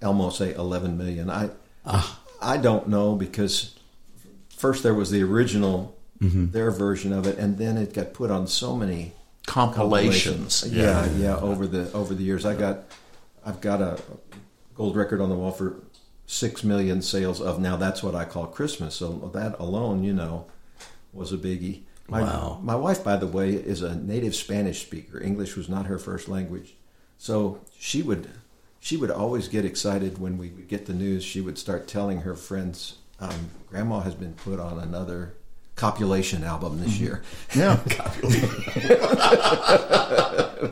Elmo say 11 million. I Ah. I don't know because first there was the original, Mm-hmm. their version of it, and then it got put on so many Compilations. Yeah, yeah, Over the over the years, I got, I've got a gold record on the wall for six million sales of now that's what I call Christmas. So that alone, you know, was a biggie. My, Wow. My wife, by the way, is a native Spanish speaker. English was not her first language, so she would she would always get excited when we would get the news. She would start telling her friends, um, "Grandma has been put on another." Copulation album this year. Yeah.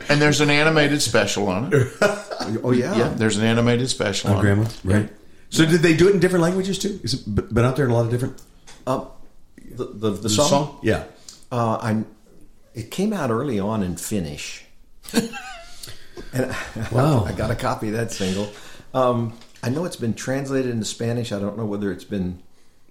and there's an animated special on it. Oh yeah, Yeah, there's an animated special on Oh, grandma, it. right? So did they do it in different languages too? Is it b- been out there in a lot of different Uh, the, the, the, the song? Yeah. Uh, I, it came out early on in Finnish. and Wow. I got a copy of that single. Um, I know it's been translated into Spanish. I don't know whether it's been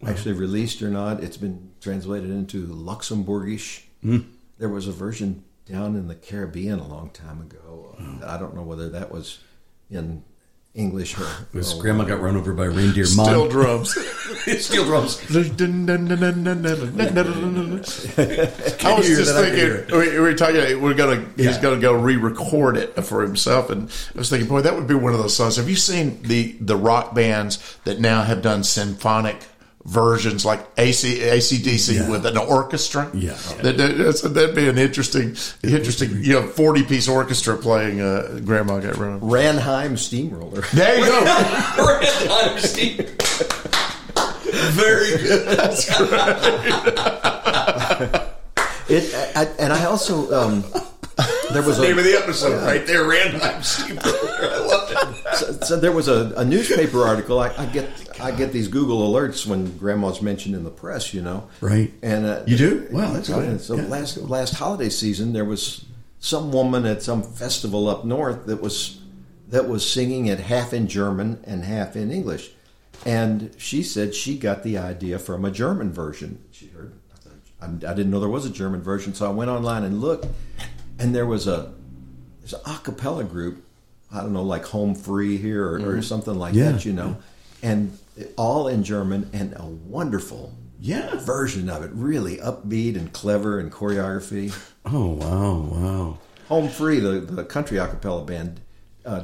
actually released or not. It's been translated into Luxembourgish. Hmm. There was a version down in the Caribbean a long time ago. I don't know whether that was in English or. His or- grandma got run over by reindeer. Still Mom. drums. Steel drums. I was just that, I can hear thinking we, we were talking. We're gonna he's gonna go re-record it for himself, and I was thinking, boy, that would be one of those songs. Have you seen the the rock bands that now have done symphonic versions like AC AC/DC Yeah. with an orchestra? Yeah. that, that- that's- that'd be an interesting interesting you know forty piece orchestra playing uh, Grandma Got Run. Over. Ranheim Steamroller. There you go. Very good. It, I, and I also um, there was a Name of the episode right there. Random steamroller. I love it. so, so there was a, a newspaper article. I, I get I get these Google alerts when Grandma's mentioned in the press. You know, Right. And uh, You do? Wow, that's good. yeah. So Yeah. last last holiday season, there was some woman at some festival up north that was that was singing it half in German and half in English, and she said she got the idea from a German version. She heard. I, I didn't know there was a German version, so I went online and looked, and there was a there's an a cappella group. I don't know, like Home Free here or, or something like Yeah. that, you know, and all in German and a wonderful Yeah. version of it. Really upbeat and clever and choreography. Oh wow, wow. Home Free, the, the country a cappella band, uh,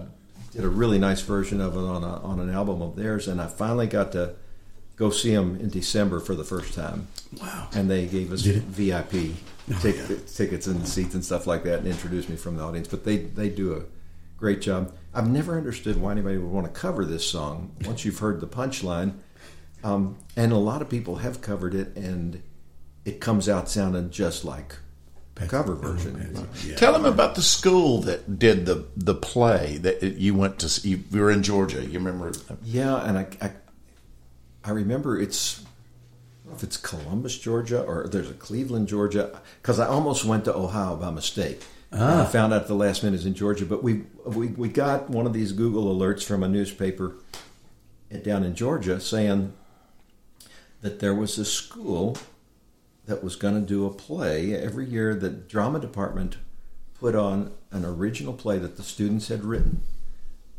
did a really nice version of it on a, on an album of theirs, and I finally got to go see them in December for the first time. Wow. And they gave us Did it? VIP tic- tickets and seats and stuff like that, and introduce me from the audience. But they they do a great job. I've never understood why anybody would want to cover this song once you've heard the punchline. Um, and a lot of people have covered it, and it comes out sounding just like a cover version. Yeah. Tell them about the school that did the the play that you went to. see- You, you were in Georgia. You remember? Yeah, and I, I, I remember it's, I don't know if it's Columbus, Georgia, or there's a Cleveland, Georgia, because I almost went to Ohio by mistake. Ah. And I found out at the last minute is in Georgia, but we, we we got one of these Google alerts from a newspaper down in Georgia saying that there was a school that was going to do a play every year. The drama department put on an original play that the students had written,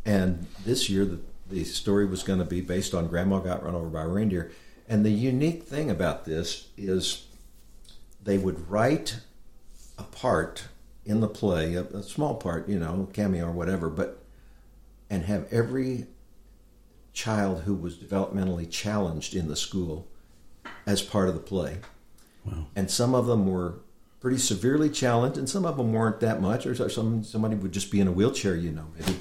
and this year the, the story was going to be based on Grandma Got Run Over by a Reindeer. And the unique thing about this is they would write a part in the play, a, a small part, you know, cameo or whatever, but and have every child who was developmentally challenged in the school as part of the play. Wow. And some of them were pretty severely challenged, and some of them weren't that much, or some somebody would just be in a wheelchair, you know, maybe.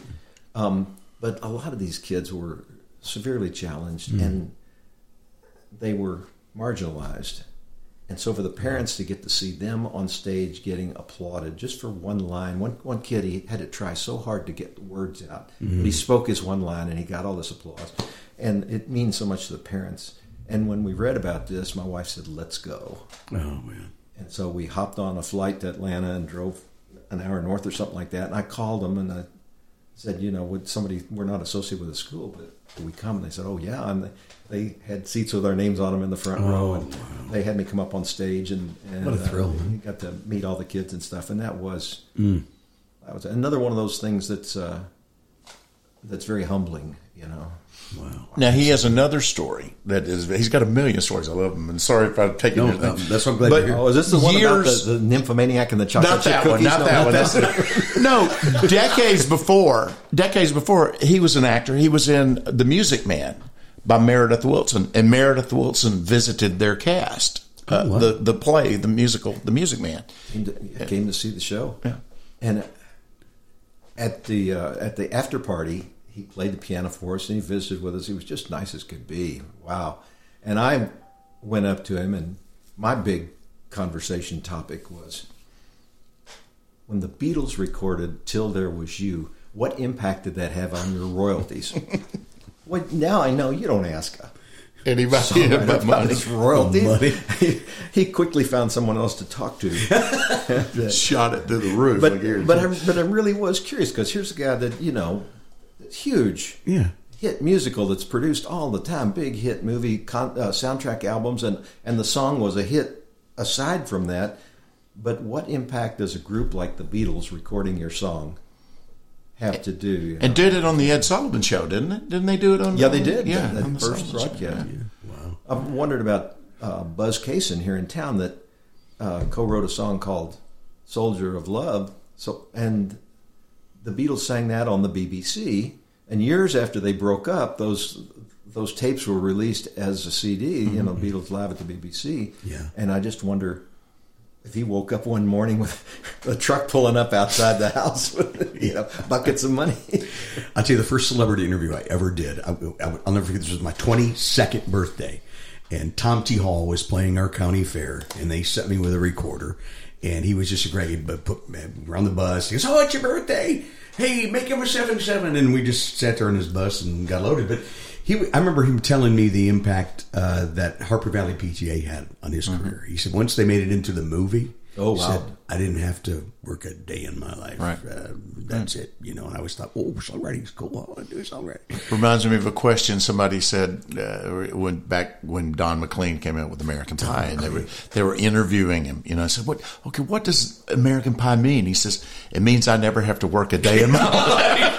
Um, but a lot of these kids were severely challenged, and they were marginalized. And so, for the parents to get to see them on stage getting applauded just for one line, one one kid he had to try so hard to get the words out, but he mm-hmm. spoke his one line and he got all this applause, and it means so much to the parents. And when we read about this, my wife said, "Let's go." Oh man. And so we hopped on a flight to Atlanta and drove an hour north or something like that. And I called them and I said, you know, would somebody, we're not associated with the school, but we come? And they said, oh, yeah. And they, they had seats with our names on them in the front row. And they had me come up on stage and, and Oh, What a thrill, uh, man. got to meet all the kids and stuff. And that was, that was another one of those things that's, uh, that's very humbling. You know. Wow. Now he has another story that is. He's got a million stories. I love him. And sorry if I've taken No, no, that's what I'm glad But to hear. Oh, is this the one about the, the nymphomaniac and the chocolate Not that one. Not No, that one. That's no. Decades before, decades before, he was an actor. He was in The Music Man by Meredith Willson, and Meredith Willson visited their cast. Uh, wow. the the play, the musical, The Music Man. came to, came to see the show. Yeah. And at the uh, at the after party, he played the piano for us and he visited with us. He was just nice as could be. Wow. And I went up to him, and my big conversation topic was when the Beatles recorded "Till There Was You." What impact did that have on your royalties? well, now I know you don't ask Anybody about about money? his royalties. Money. he quickly found someone else to talk to. Shot it through the roof. But guarantee. but I, but I really was curious because here's a guy that you know, huge Yeah. hit musical that's produced all the time, big hit movie con, uh, soundtrack albums, and and the song was a hit. Aside from that, but what impact does a group like the Beatles recording your song have to do? you know? and did it on the Ed Sullivan Show, didn't it? Didn't they do it on? yeah, they did. Yeah, that on the first Sullivan broadcast. yeah. Wow. I've wondered about uh, Buzz Cason here in town that uh, co-wrote a song called "Soldier of Love." So, and the Beatles sang that on the BBC. And years after they broke up, those those tapes were released as a CD. You mm-hmm. know, Beatles live at the BBC. Yeah. And I just wonder if he woke up one morning with a truck pulling up outside the house with you know buckets of money. I'll tell you the first celebrity interview I ever did. I, will never forget. This was my 22nd birthday, and Tom T. Hall was playing our county fair, and they sent me with a recorder, and he was just a great. But put we're on the bus. He goes, "Oh, it's your birthday! Hey, make him a seven seven, And we just sat there in his bus and got loaded. But he, I remember him telling me the impact uh, that Harper Valley PTA had on his career. He said once they made it into the movie. Oh, wow. said, I didn't have to work a day in my life. Right. Uh, that's it. You know, and I always thought, oh, songwriting's cool. I want to do songwriting. Reminds me of a question somebody said uh, when back when Don McLean came out with American Pie, and they were they were interviewing him. You know, I said, "What? Okay, what does American Pie mean?" He says, "It means I never have to work a day in my life."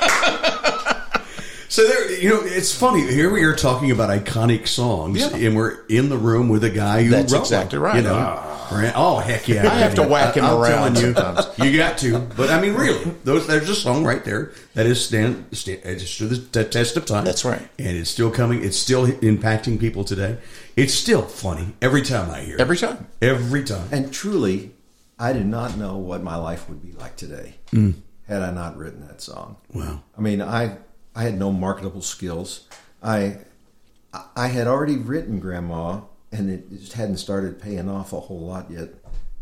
So there, you know, it's funny. Here we are talking about iconic songs, Yeah. and we're in the room with a guy who That's wrote exactly one, right. You know, Right? oh heck yeah! I have to whack him I'm around telling you, you got to. But I mean, really, those there's a song right there that is stand, stand it's stood the test of time. That's right. and it's still coming. It's still impacting people today. It's still funny every time I hear it. Every time. every time. And truly, I did not know what my life would be like today mm. had I not written that song. Wow. I mean, I I had no marketable skills. I I had already written Grandma, and it just hadn't started paying off a whole lot yet.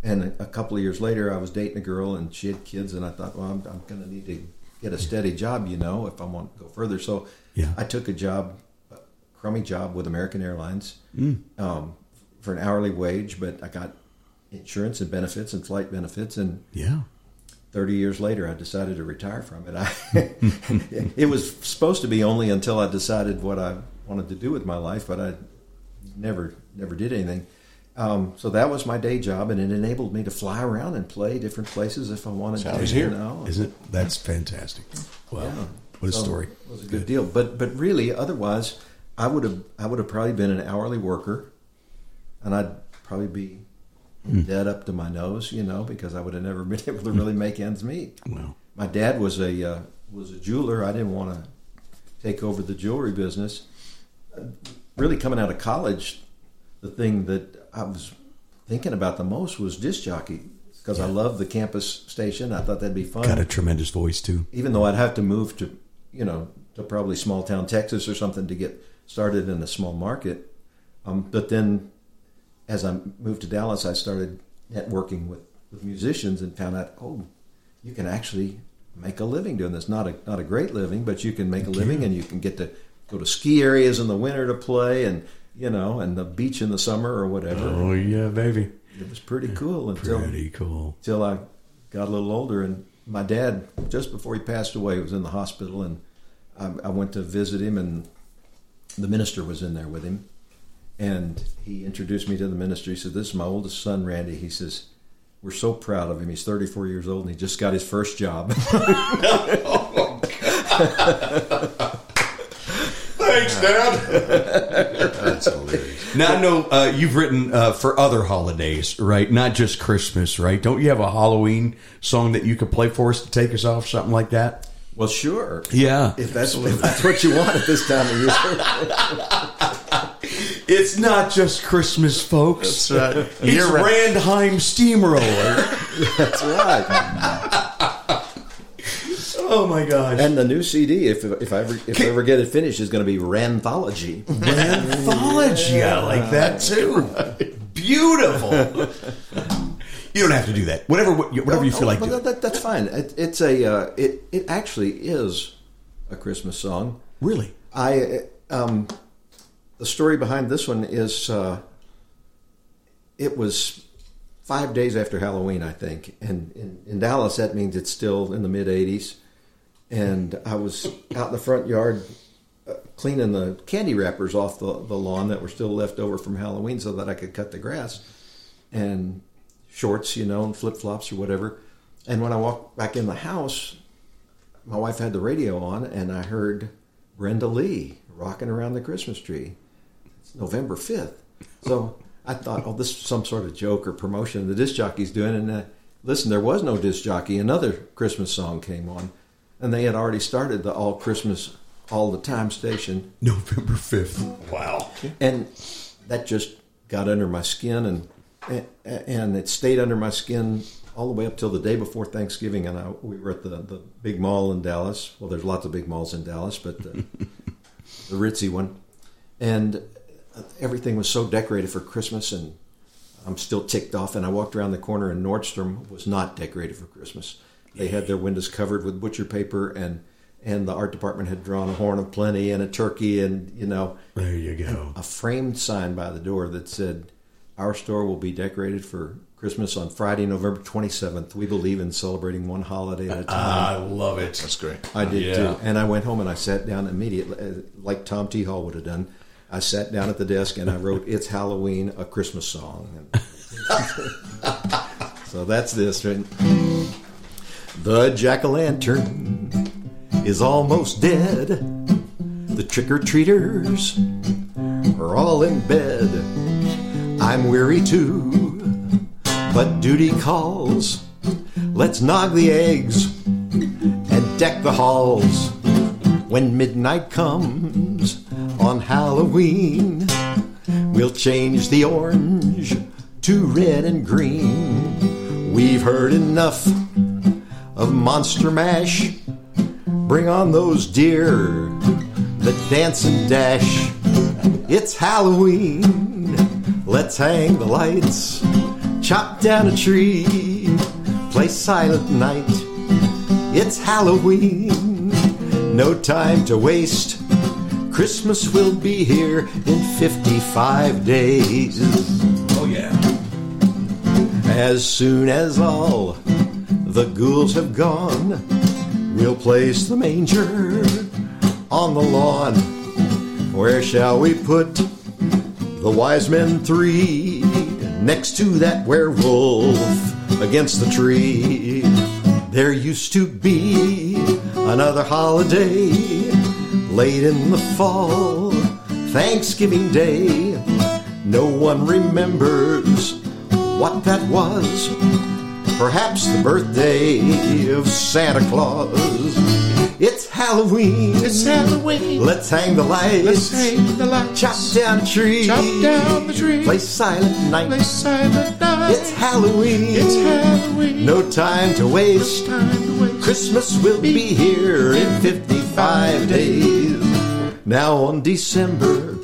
And a, a couple of years later, I was dating a girl, and she had kids, and I thought, well, I'm, I'm going to need to get a steady job, you know, if I want to go further. So Yeah. I took a job, a crummy job with American Airlines um, for an hourly wage, but I got insurance and benefits and flight benefits, and Yeah. 30 years later, I decided to retire from it. I, it was supposed to be only until I decided what I wanted to do with my life, but I never never did anything. Um, so that was my day job, and it enabled me to fly around and play different places if I wanted So to. was here, know. isn't it? That's fantastic. Wow. Yeah. What a So story. It was a good deal. But but really, otherwise, I would have I would have probably been an hourly worker, and I'd probably be Hmm. dead up to my nose, you know, because I would have never been able to really make ends meet. Wow. My dad was a uh, was a jeweler. I didn't want to take over the jewelry business. Uh, Really, coming out of college, the thing that I was thinking about the most was disc jockey because I loved the campus station. I thought that'd be fun Got a tremendous voice too. even though I'd have to move to, you know, to probably small town Texas or something to get started in a small market. Um, but then, as I moved to Dallas, I started networking with, with musicians and found out, oh, you can actually make a living doing this. Not a not a great living, but you can make a living, and you can get to go to ski areas in the winter to play, and you know, and the beach in the summer or whatever. Oh yeah, baby. It was pretty cool until Pretty cool. till I got a little older. And my dad, just before he passed away, was in the hospital, and I, I went to visit him, and the minister was in there with him, and he introduced me to the minister. He said, "This is my oldest son, Randy." He says. We're so proud of him. He's 34 years old and he just got his first job. Oh, Thanks, Dad. That's hilarious. Now I know uh, you've written uh, for other holidays, right? Not just Christmas, right? Don't you have a Halloween song that you could play for us to take us off, something like that? Well, sure. Yeah. If that's, if that's what you want at this time of year. It's not just Christmas, folks. That's right. It's. Randheim Steamroller. That's right. Oh my gosh. And the new CD, if if I ever if I ever get it finished, is going to be Ranthology. Anthology, I like that too. Beautiful. You don't have to do that. Whatever, whatever you feel like Oh, doing. but that, that's fine. It, it's a uh, it it actually is a Christmas song. Really? I um, the story behind this one is uh, it was five days after Halloween, I think, and in, in Dallas that means it's still in the mid '80s. And I was out in the front yard uh, cleaning the candy wrappers off the, the lawn that were still left over from Halloween, so that I could cut the grass and shorts, you know, and flip flops or whatever. And when I walked back in the house, my wife had the radio on, and I heard Brenda Lee rocking around the Christmas tree. It's November 5th. So I thought, oh, this is some sort of joke or promotion the disc jockey's doing. And uh, listen, there was no disc jockey. Another Christmas song came on, and they had already started the All Christmas, All the Time station. November 5th. Wow. And that just got under my skin, and and it stayed under my skin all the way up till the day before Thanksgiving. And I, we were at the, the big mall in Dallas. Well, there's lots of big malls in Dallas, but the, uh, the ritzy one. And everything was so decorated for Christmas, and I'm still ticked off. And I walked around the corner, and Nordstrom was not decorated for Christmas. They had their windows covered with butcher paper, and and the art department had drawn a horn of plenty and a turkey, and you know, There you go. a framed sign by the door that said, "Our store will be decorated for Christmas on Friday, November 27th. We believe in celebrating one holiday at a time." I love it. That's great. I did yeah. too, and I went home and I sat down immediately, uh, like Tom T. Hall would have done. I sat down at the desk and I wrote, "It's Halloween, a Christmas song." So that's this. right? The jack o' lantern is almost dead. The trick or treaters are all in bed. I'm weary too, but duty calls. Let's nog the eggs and deck the halls. When midnight comes on Halloween, we'll change the orange to red and green. We've heard enough of Monster Mash. Bring on those deer that dance and dash. It's Halloween. Let's hang the lights, chop down a tree, play Silent Night. It's Halloween. No time to waste. Christmas will be here in 55 days. Oh, yeah. As soon as all the ghouls have gone, we'll place the manger on the lawn. Where shall we put the wise men three next to that werewolf against the tree? There used to be another holiday late in the fall, Thanksgiving Day. No one remembers what that was. Perhaps the birthday of Santa Claus. It's Halloween. It's Halloween. Let's hang the lights. Let's hang the lights. Chop down a tree. Chop down the tree. Play silent night. Play silent night. It's Halloween. It's Halloween. No time to waste. No time to waste. Christmas will be here in 55 days. Now on December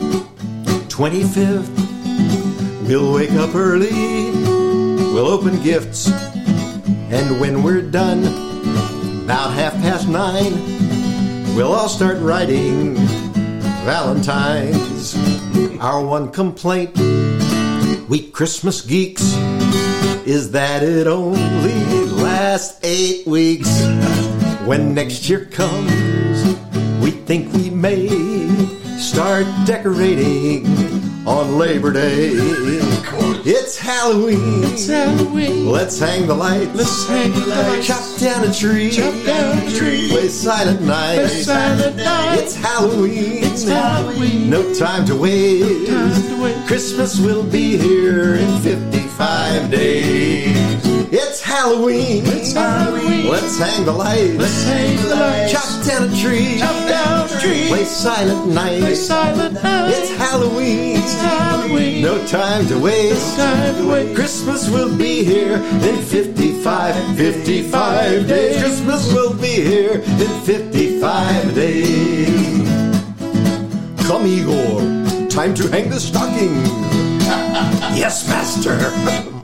25th, we'll wake up early. We'll open gifts. And when we're done, about half past nine, we'll all start writing Valentine's. Our one complaint, we Christmas geeks, is that it only lasts eight weeks. When next year comes, we think we may start decorating on Labor Day. It's Halloween. It's Halloween. Let's hang the lights. Let's hang the lights. Chop down a tree. Chop down a tree. Play Silent Night. Play Silent Night. It's Halloween. It's Halloween. No time to waste. time to waste. Christmas will be here in 55 days. It's Halloween. It's Halloween. Let's hang the lights. Let's hang the lights. Chop down a tree. Chop down a tree. Play Silent Night. Play Silent Night. It's Halloween. It's Halloween. No time to waste. No time to waste. Christmas will be here in 55, 55 days. Christmas will be here in 55 days. Come, Igor. Time to hang the stocking. yes, master.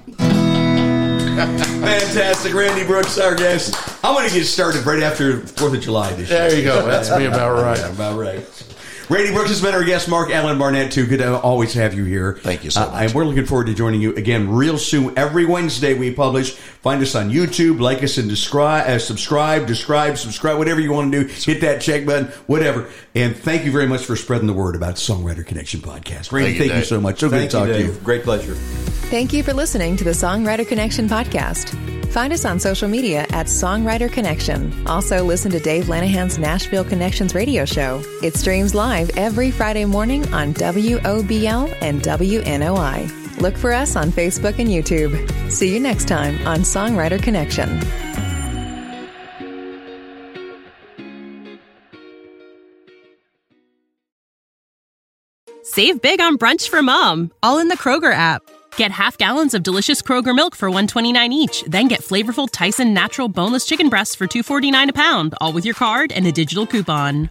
Fantastic, Randy Brooks, our guest. I'm going to get started right after Fourth of July this year. There you go. That's me about right. About right. Randy Brooks has been our guest. Marc-Alan Barnette, too. Good to always have you here. Thank you so Uh, much. and we're looking forward to joining you again real soon. Every Wednesday we publish. Find us on YouTube. Like us and describe, uh, subscribe, describe, subscribe, whatever you want to do. Hit that check button, whatever. And thank you very much for spreading the word about Songwriter Connection podcast. Randy, Thank you, thank you Dave. so much. So good to talk you, to you. Great pleasure. Thank you for listening to the Songwriter Connection podcast. Find us on social media at Songwriter Connection. Also, listen to Dave Lanahan's Nashville Connections radio show. It streams live every Friday morning on WOBL and WNOI. Look for us on Facebook and YouTube. See you next time on Songwriter Connection. Save big on brunch for mom, all in the Kroger app. Get half gallons of delicious Kroger milk for 129 each, then get flavorful Tyson natural boneless chicken breasts for 249 a pound, all with your card and a digital coupon.